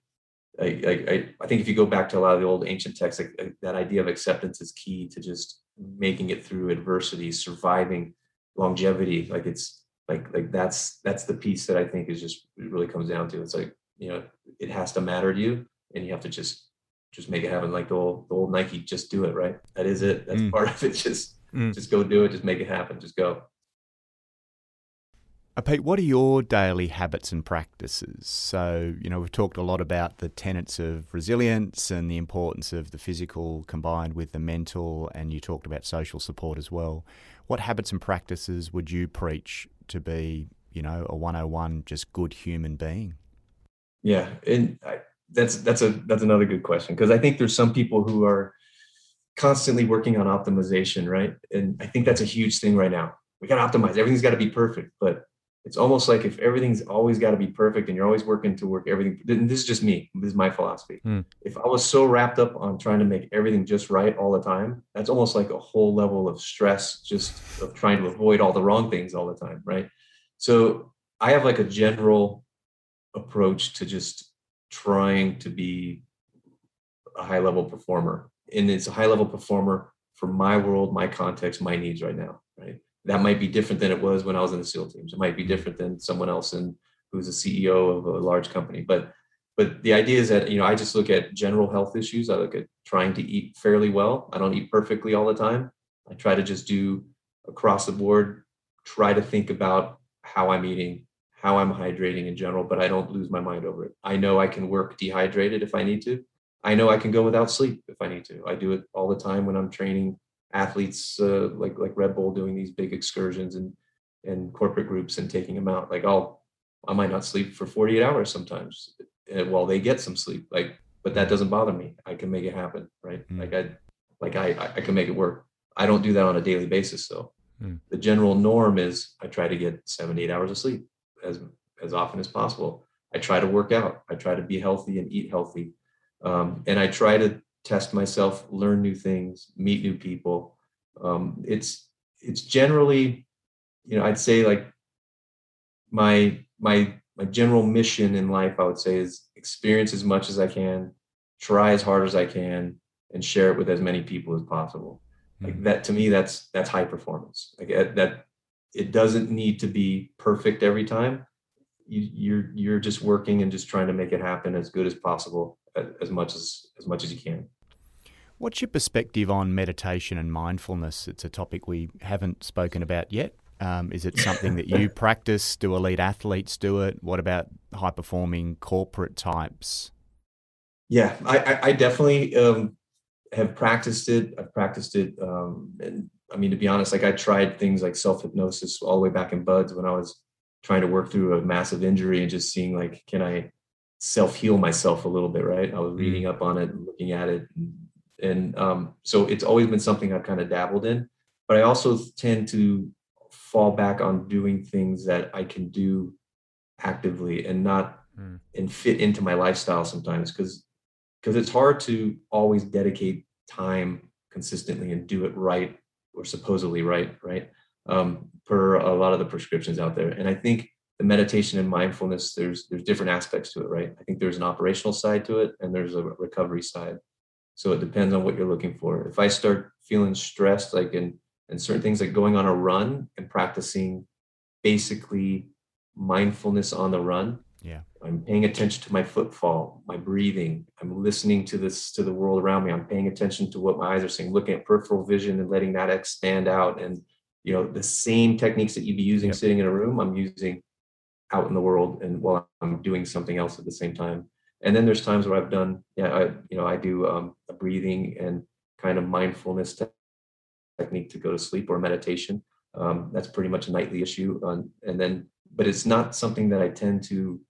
Speaker 4: I, I, I think if you go back to a lot of the old ancient texts, like, that idea of acceptance is key to just making it through adversity, surviving longevity. Like it's like like that's that's the piece that i think is just really comes down to it's like you know it has to matter to you and you have to just just make it happen like the old the old nike just do it right that is it that's mm. part of it just mm. just go do it just make it happen just go
Speaker 3: uh, Pete, what are your daily habits and practices? So, you know, we've talked a lot about the tenets of resilience and the importance of the physical combined with the mental, and you talked about social support as well. What habits and practices would you preach to be, you know, a 101 just good human being?
Speaker 4: Yeah, and I, that's that's a that's another good question because I think there's some people who are constantly working on optimization, right? And I think that's a huge thing right now. We got to optimize. Everything's got to be perfect, but it's almost like if everything's always got to be perfect and you're always working to work everything this is just me this is my philosophy mm. if i was so wrapped up on trying to make everything just right all the time that's almost like a whole level of stress just of trying to avoid all the wrong things all the time right so i have like a general approach to just trying to be a high level performer and it's a high level performer for my world my context my needs right now right that might be different than it was when I was in the SEAL teams. It might be different than someone else in who's a CEO of a large company. But but the idea is that you know I just look at general health issues. I look at trying to eat fairly well. I don't eat perfectly all the time. I try to just do across the board. Try to think about how I'm eating, how I'm hydrating in general, but I don't lose my mind over it. I know I can work dehydrated if I need to. I know I can go without sleep if I need to. I do it all the time when I'm training athletes uh, like like Red Bull doing these big excursions and and corporate groups and taking them out. Like I'll I might not sleep for 48 hours sometimes uh, while they get some sleep. Like, but that doesn't bother me. I can make it happen, right? Mm. Like I like I I can make it work. I don't do that on a daily basis though. Mm. The general norm is I try to get 7 8 hours of sleep as as often as possible. I try to work out. I try to be healthy and eat healthy. Um, and I try to test myself, learn new things, meet new people. Um, it's it's generally, you know, I'd say like my my my general mission in life, I would say, is experience as much as I can, try as hard as I can, and share it with as many people as possible. Like mm-hmm. that to me, that's that's high performance. Like that, it doesn't need to be perfect every time. You, you're you're just working and just trying to make it happen as good as possible, as, as much as as much as you can.
Speaker 3: What's your perspective on meditation and mindfulness? It's a topic we haven't spoken about yet. Um, is it something that you practice? Do elite athletes do it? What about high performing corporate types?
Speaker 4: Yeah, I, I, I definitely um, have practiced it. I've practiced it. Um, and I mean, to be honest, like I tried things like self hypnosis all the way back in BUD/S when I was trying to work through a massive injury and just seeing like, can I self heal myself a little bit? Right. I was reading mm. up on it and looking at it and and um, so it's always been something I've kind of dabbled in. But I also tend to fall back on doing things that I can do actively and not mm. and fit into my lifestyle sometimes because because it's hard to always dedicate time consistently and do it right or supposedly right right um, per a lot of the prescriptions out there and i think the meditation and mindfulness there's there's different aspects to it right i think there's an operational side to it and there's a recovery side so it depends on what you're looking for. If I start feeling stressed, like in and certain things like going on a run and practicing basically mindfulness on the run.
Speaker 3: Yeah.
Speaker 4: I'm paying attention to my footfall, my breathing. I'm listening to this to the world around me. I'm paying attention to what my eyes are seeing, looking at peripheral vision and letting that expand out. And you know, the same techniques that you'd be using yep. sitting in a room, I'm using out in the world and while I'm doing something else at the same time and then there's times where I've done, yeah, I, you know, I do um, a breathing and kind of mindfulness te- technique to go to sleep or meditation. Um, that's pretty much a nightly issue. On, and then, but it's not something that I tend to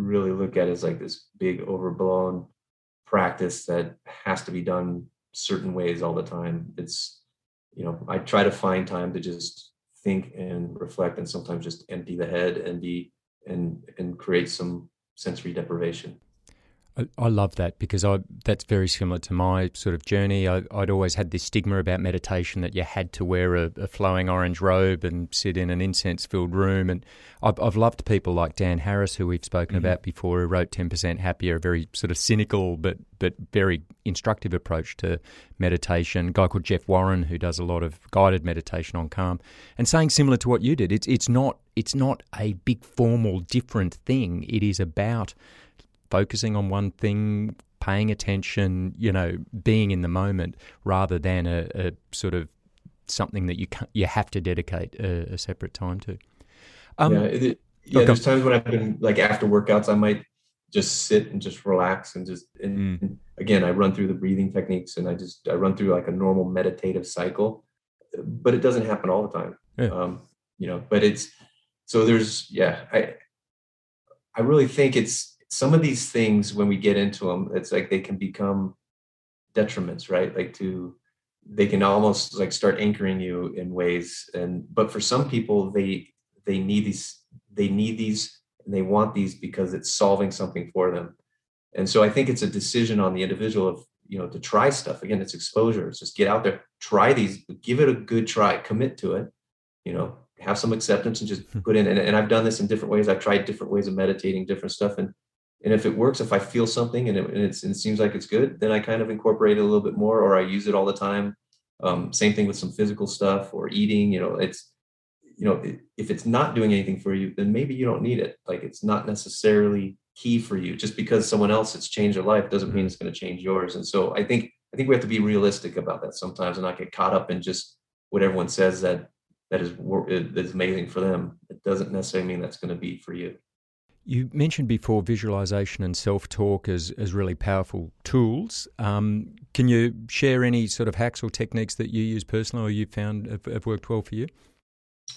Speaker 4: really look at as like this big overblown practice that has to be done certain ways all the time. It's, you know, I try to find time to just think and reflect and sometimes just empty the head and be and and create some sensory deprivation.
Speaker 2: I, I love that because I that's very similar to my sort of journey. I, would always had this stigma about meditation that you had to wear a, a flowing orange robe and sit in an incense filled room. And I've, I've, loved people like Dan Harris, who we've spoken mm-hmm. about before, who wrote Ten Percent Happier, a very sort of cynical but but very instructive approach to meditation. A guy called Jeff Warren, who does a lot of guided meditation on calm, and saying similar to what you did. It's it's not it's not a big formal different thing. It is about focusing on one thing, paying attention, you know, being in the moment rather than a, a sort of something that you you have to dedicate a, a separate time to.
Speaker 4: Um, yeah, it, yeah. There's times when I've been like after workouts, I might just sit and just relax and just and mm. again, I run through the breathing techniques and I just I run through like a normal meditative cycle, but it doesn't happen all the time. Yeah. Um, you know, but it's so there's yeah I I really think it's some of these things when we get into them it's like they can become detriments right? Like to they can almost like start anchoring you in ways and but for some people they they need these they need these and they want these because it's solving something for them. And so i think it's a decision on the individual of you know to try stuff. Again it's exposure. It's just get out there try these give it a good try commit to it you know have some acceptance and just hmm. put in. And, and i've done this in different ways. I've tried different ways of meditating different stuff and and if it works if i feel something and it, and, and, it seems like it's good then i kind of incorporate it a little bit more or i use it all the time. Um, same thing with some physical stuff or eating you know it's you know if it's not doing anything for you then maybe you don't need it. Like it's not necessarily key for you. Just because someone else has changed their life doesn't mean it's going to change yours. And so i think i think we have to be realistic about that sometimes and not get caught up in just what everyone says that that is that is amazing for them. It doesn't necessarily mean that's going to be for you
Speaker 2: you mentioned before visualization and self talk as, as really powerful tools. Um, can you share any sort of hacks or techniques that you use personally or you found have, have worked well for you?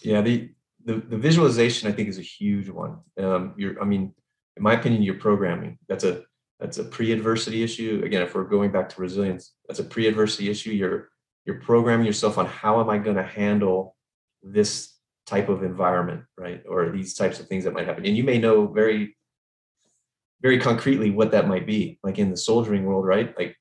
Speaker 4: Yeah, the, the, the, visualization I think is a huge one. Um, you're, I mean, in my opinion, you're programming. That's a that's a pre-adversity issue. Again, if we're going back to resilience, that's a pre-adversity issue. You're you're programming yourself on how am I going to handle this type of environment, right? Or these types of things that might happen. And you may know very, very concretely what that might be, like in the soldiering world, right? Like,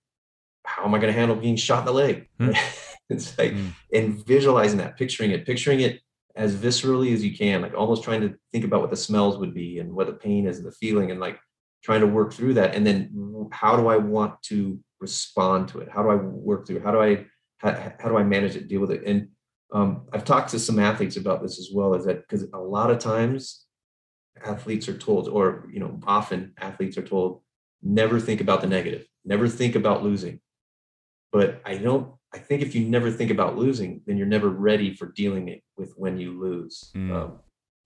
Speaker 4: how am I going to handle being shot in the leg? Mm. it's like, mm. and visualizing that, picturing it, picturing it as viscerally as you can, like almost trying to think about what the smells would be and what the pain is and the feeling and like trying to work through that. And then how do I want to respond to it? How do I work through? It? How do I, how, how do I manage it, deal with it? And um, I've talked to some athletes about this as well. Is that because a lot of times athletes are told, or you know, often athletes are told, never think about the negative, never think about losing. But I don't. I think if you never think about losing, then you're never ready for dealing it with when you lose. Mm. Um,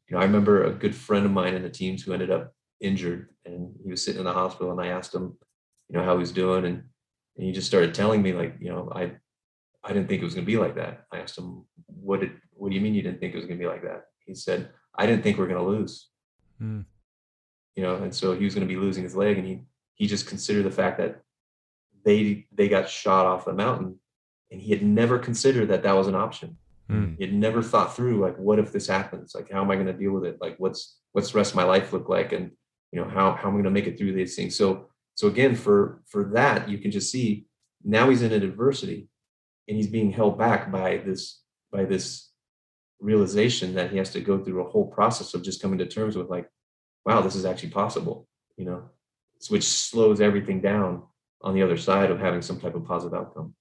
Speaker 4: you know, I remember a good friend of mine in the teams who ended up injured, and he was sitting in the hospital, and I asked him, you know, how he was doing, and and he just started telling me like, you know, I I didn't think it was going to be like that. I asked him, "What did? What do you mean you didn't think it was going to be like that?" He said, "I didn't think we are going to lose." Mm. You know, and so he was going to be losing his leg, and he he just considered the fact that they they got shot off the mountain, and he had never considered that that was an option. Mm. He had never thought through like, what if this happens? Like, how am I going to deal with it? Like, what's what's the rest of my life look like? And you know, how how am I going to make it through these things? So so again, for for that, you can just see now he's in an adversity and he's being held back by this by this realization that he has to go through a whole process of just coming to terms with like wow this is actually possible you know which slows everything down on the other side of having some type of positive outcome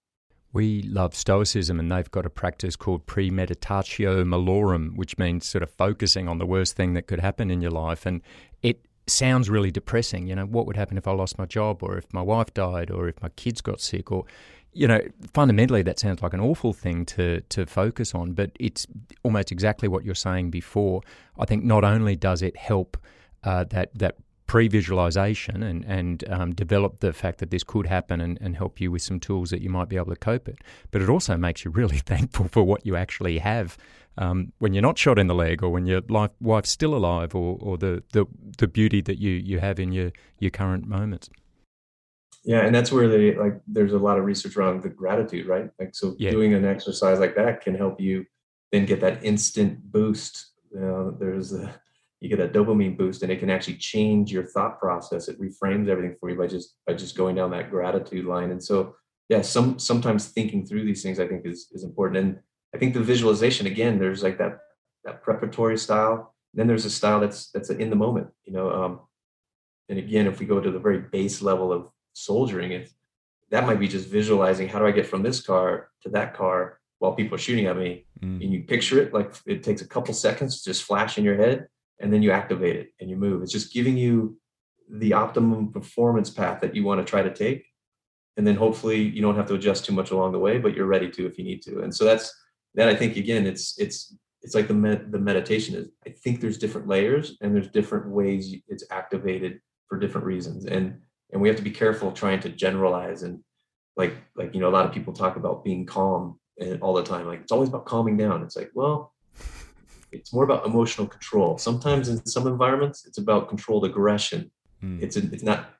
Speaker 2: we love Stoicism, and they've got a practice called premeditatio malorum, which means sort of focusing on the worst thing that could happen in your life. And it sounds really depressing. You know, what would happen if I lost my job, or if my wife died, or if my kids got sick, or you know, fundamentally that sounds like an awful thing to to focus on, but it's almost exactly what you're saying before. I think not only does it help uh, that that pre-visualization and and um, develop the fact that this could happen and, and help you with some tools that you might be able to cope it, but it also makes you really thankful for what you actually have um, when you're not shot in the leg or when your life, wife's still alive or, or the, the the beauty that you you have in your your current moments
Speaker 4: yeah and that's where they like there's a lot of research around the gratitude right? Like so yeah. doing an exercise like that can help you then get that instant boost. You know there's a you get that dopamine boost and it can actually change your thought process. It reframes everything for you by just by just going down that gratitude line. And so yeah some sometimes thinking through these things i think is is important. And i think the visualization again there's like that that preparatory style. Then there's a style that's that's in the moment you know um and again if we go to the very base level of soldiering it's that might be just visualizing how do i get from this car to that car while people are shooting at me? Mm. and you picture it like it takes a couple seconds to just flash in your head and then you activate it and you move. It's just giving you the optimum performance path that you want to try to take and then hopefully you don't have to adjust too much along the way but you're ready to if you need to. And so that's that i think again it's it's it's like the med, the meditation is i think there's different layers and there's different ways it's activated for different reasons. And and we have to be careful trying to generalize and like like you know a lot of people talk about being calm and all the time like it's always about calming down it's like well it's more about emotional control sometimes in some environments it's about controlled aggression mm. it's it's not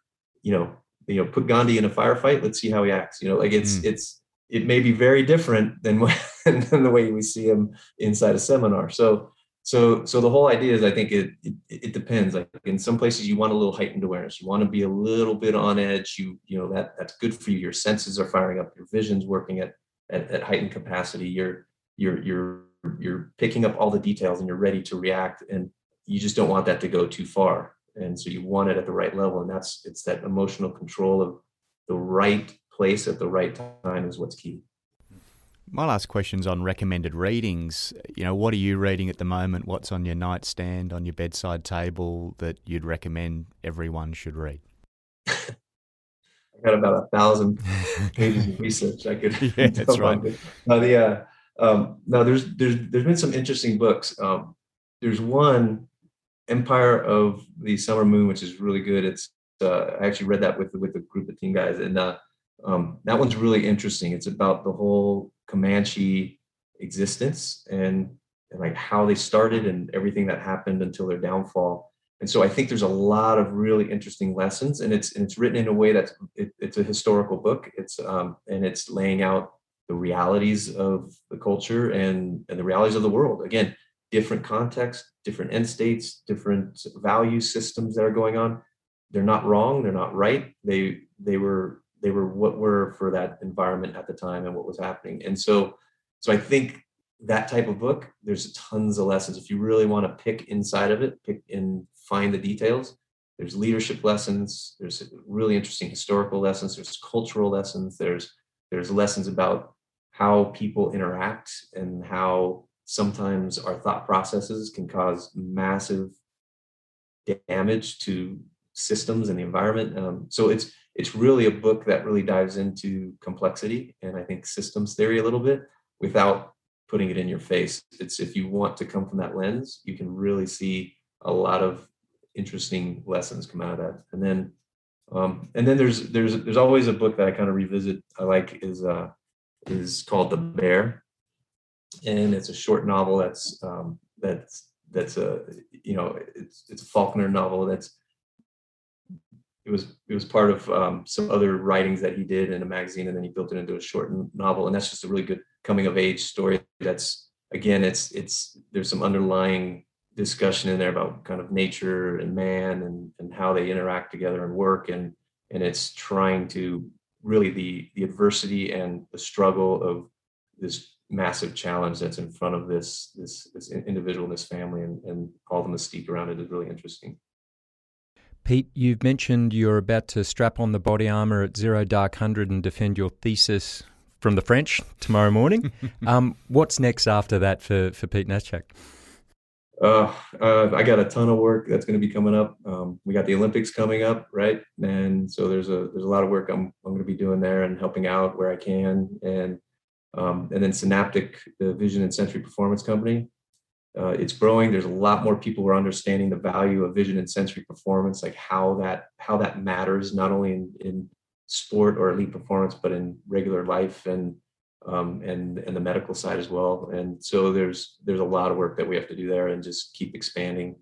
Speaker 4: you know you know put gandhi in a firefight let's see how he acts you know like it's mm. it's it may be very different than, when, than the way we see him inside a seminar so so so the whole idea is i think it, it, it depends. Like in some places you want a little heightened awareness. You want to be a little bit on edge. You you know that that's good for you. Your senses are firing up. Your vision's working at at, at heightened capacity. You're you're you're you're picking up all the details and you're ready to react and you just don't want that to go too far. And so you want it at the right level and that's it's that emotional control of the right place at the right time is what's key
Speaker 3: my last question's on recommended readings. You know, what are you reading at the moment? What's on your nightstand, on your bedside table that you'd recommend everyone should read?
Speaker 4: I've got about a thousand pages of research I could.
Speaker 3: yeah, that's right.
Speaker 4: Uh, the, uh, um, no, there's there's there's been some interesting books. Um, there's one, Empire of the Summer Moon, which is really good. It's uh, I actually read that with with a group of team guys, and uh, um, that one's really interesting. It's about the whole Comanche existence and, and like how they started and everything that happened until their downfall. And so I think there's a lot of really interesting lessons, and it's and it's written in a way that's it, it's a historical book. It's um, and it's laying out the realities of the culture and and the realities of the world. Again, different context, different end states, different value systems that are going on. They're not wrong. They're not right. They they were they were what were for that environment at the time and what was happening. And so so i think that type of book there's tons of lessons. If you really want to pick inside of it pick and find the details there's leadership lessons there's really interesting historical lessons there's cultural lessons there's there's lessons about how people interact and how sometimes our thought processes can cause massive damage to systems and the environment. Um, so it's it's really a book that really dives into complexity and I think systems theory a little bit without putting it in your face. It's if you want to come from that lens, you can really see a lot of interesting lessons come out of that. And then um, and then there's there's there's always a book that I kind of revisit I like is uh is called The Bear. And it's a short novel that's um that's that's a you know it's it's a Faulkner novel that's it was it was part of um, some other writings that he did in a magazine, and then he built it into a short novel. And that's just a really good coming of age story. That's again, it's it's there's some underlying discussion in there about kind of nature and man and and how they interact together and work, and and it's trying to really the the adversity and the struggle of this massive challenge that's in front of this this this individual this family and, and all the mystique around it is really interesting.
Speaker 2: Pete, you've mentioned you're about to strap on the body armor at Zero Dark Hundred and defend your thesis from the French tomorrow morning. um, what's next after that for, for Pete Naschak?
Speaker 4: Uh, uh, I got a ton of work that's going to be coming up. Um, we got the Olympics coming up, right? And so there's a there's a lot of work I'm I'm going to be doing there and helping out where I can, and um, and then Senaptec, the Vision and Sensory Performance Company uh, it's growing. There's a lot more people who are understanding the value of vision and sensory performance, like how that how that matters not only in, in sport or elite performance, but in regular life and um, and and the medical side as well. And so there's there's a lot of work that we have to do there, and just keep expanding,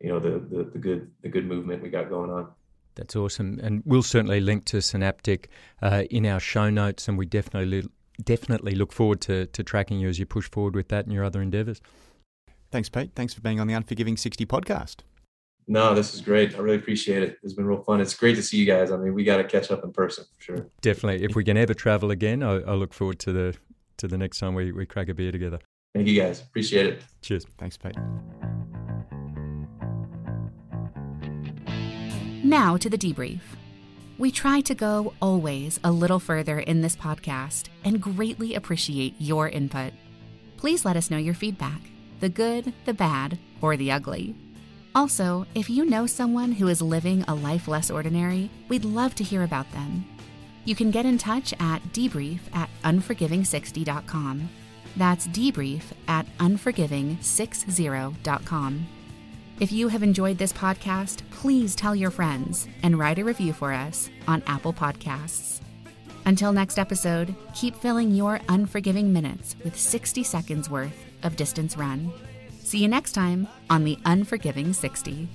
Speaker 4: you know, the the, the good the good movement we got going on.
Speaker 2: That's awesome, and we'll certainly link to Senaptec uh, in our show notes, and we definitely definitely look forward to to tracking you as you push forward with that and your other endeavours.
Speaker 3: Thanks, Pete. Thanks for being on the Unforgiving 60 podcast.
Speaker 4: No, this is great. I really appreciate it. It's been real fun. It's great to see you guys. I mean, we got to catch up in person for sure.
Speaker 2: Definitely. If we can ever travel again, I, I look forward to the to the next time we, we crack a beer together.
Speaker 4: Thank you guys. Appreciate it.
Speaker 2: Cheers.
Speaker 3: Thanks, Pete.
Speaker 1: Now to the debrief. We try to go always a little further in this podcast and greatly appreciate your input. Please let us know your feedback the good, the bad, or the ugly. Also, if you know someone who is living a life less ordinary, we'd love to hear about them. You can get in touch at debrief at unforgiving60.com. That's debrief at unforgiving60.com. If you have enjoyed this podcast, please tell your friends and write a review for us on Apple Podcasts. Until next episode, keep filling your unforgiving minutes with 60 seconds worth of distance run. See you next time on the Unforgiving 60.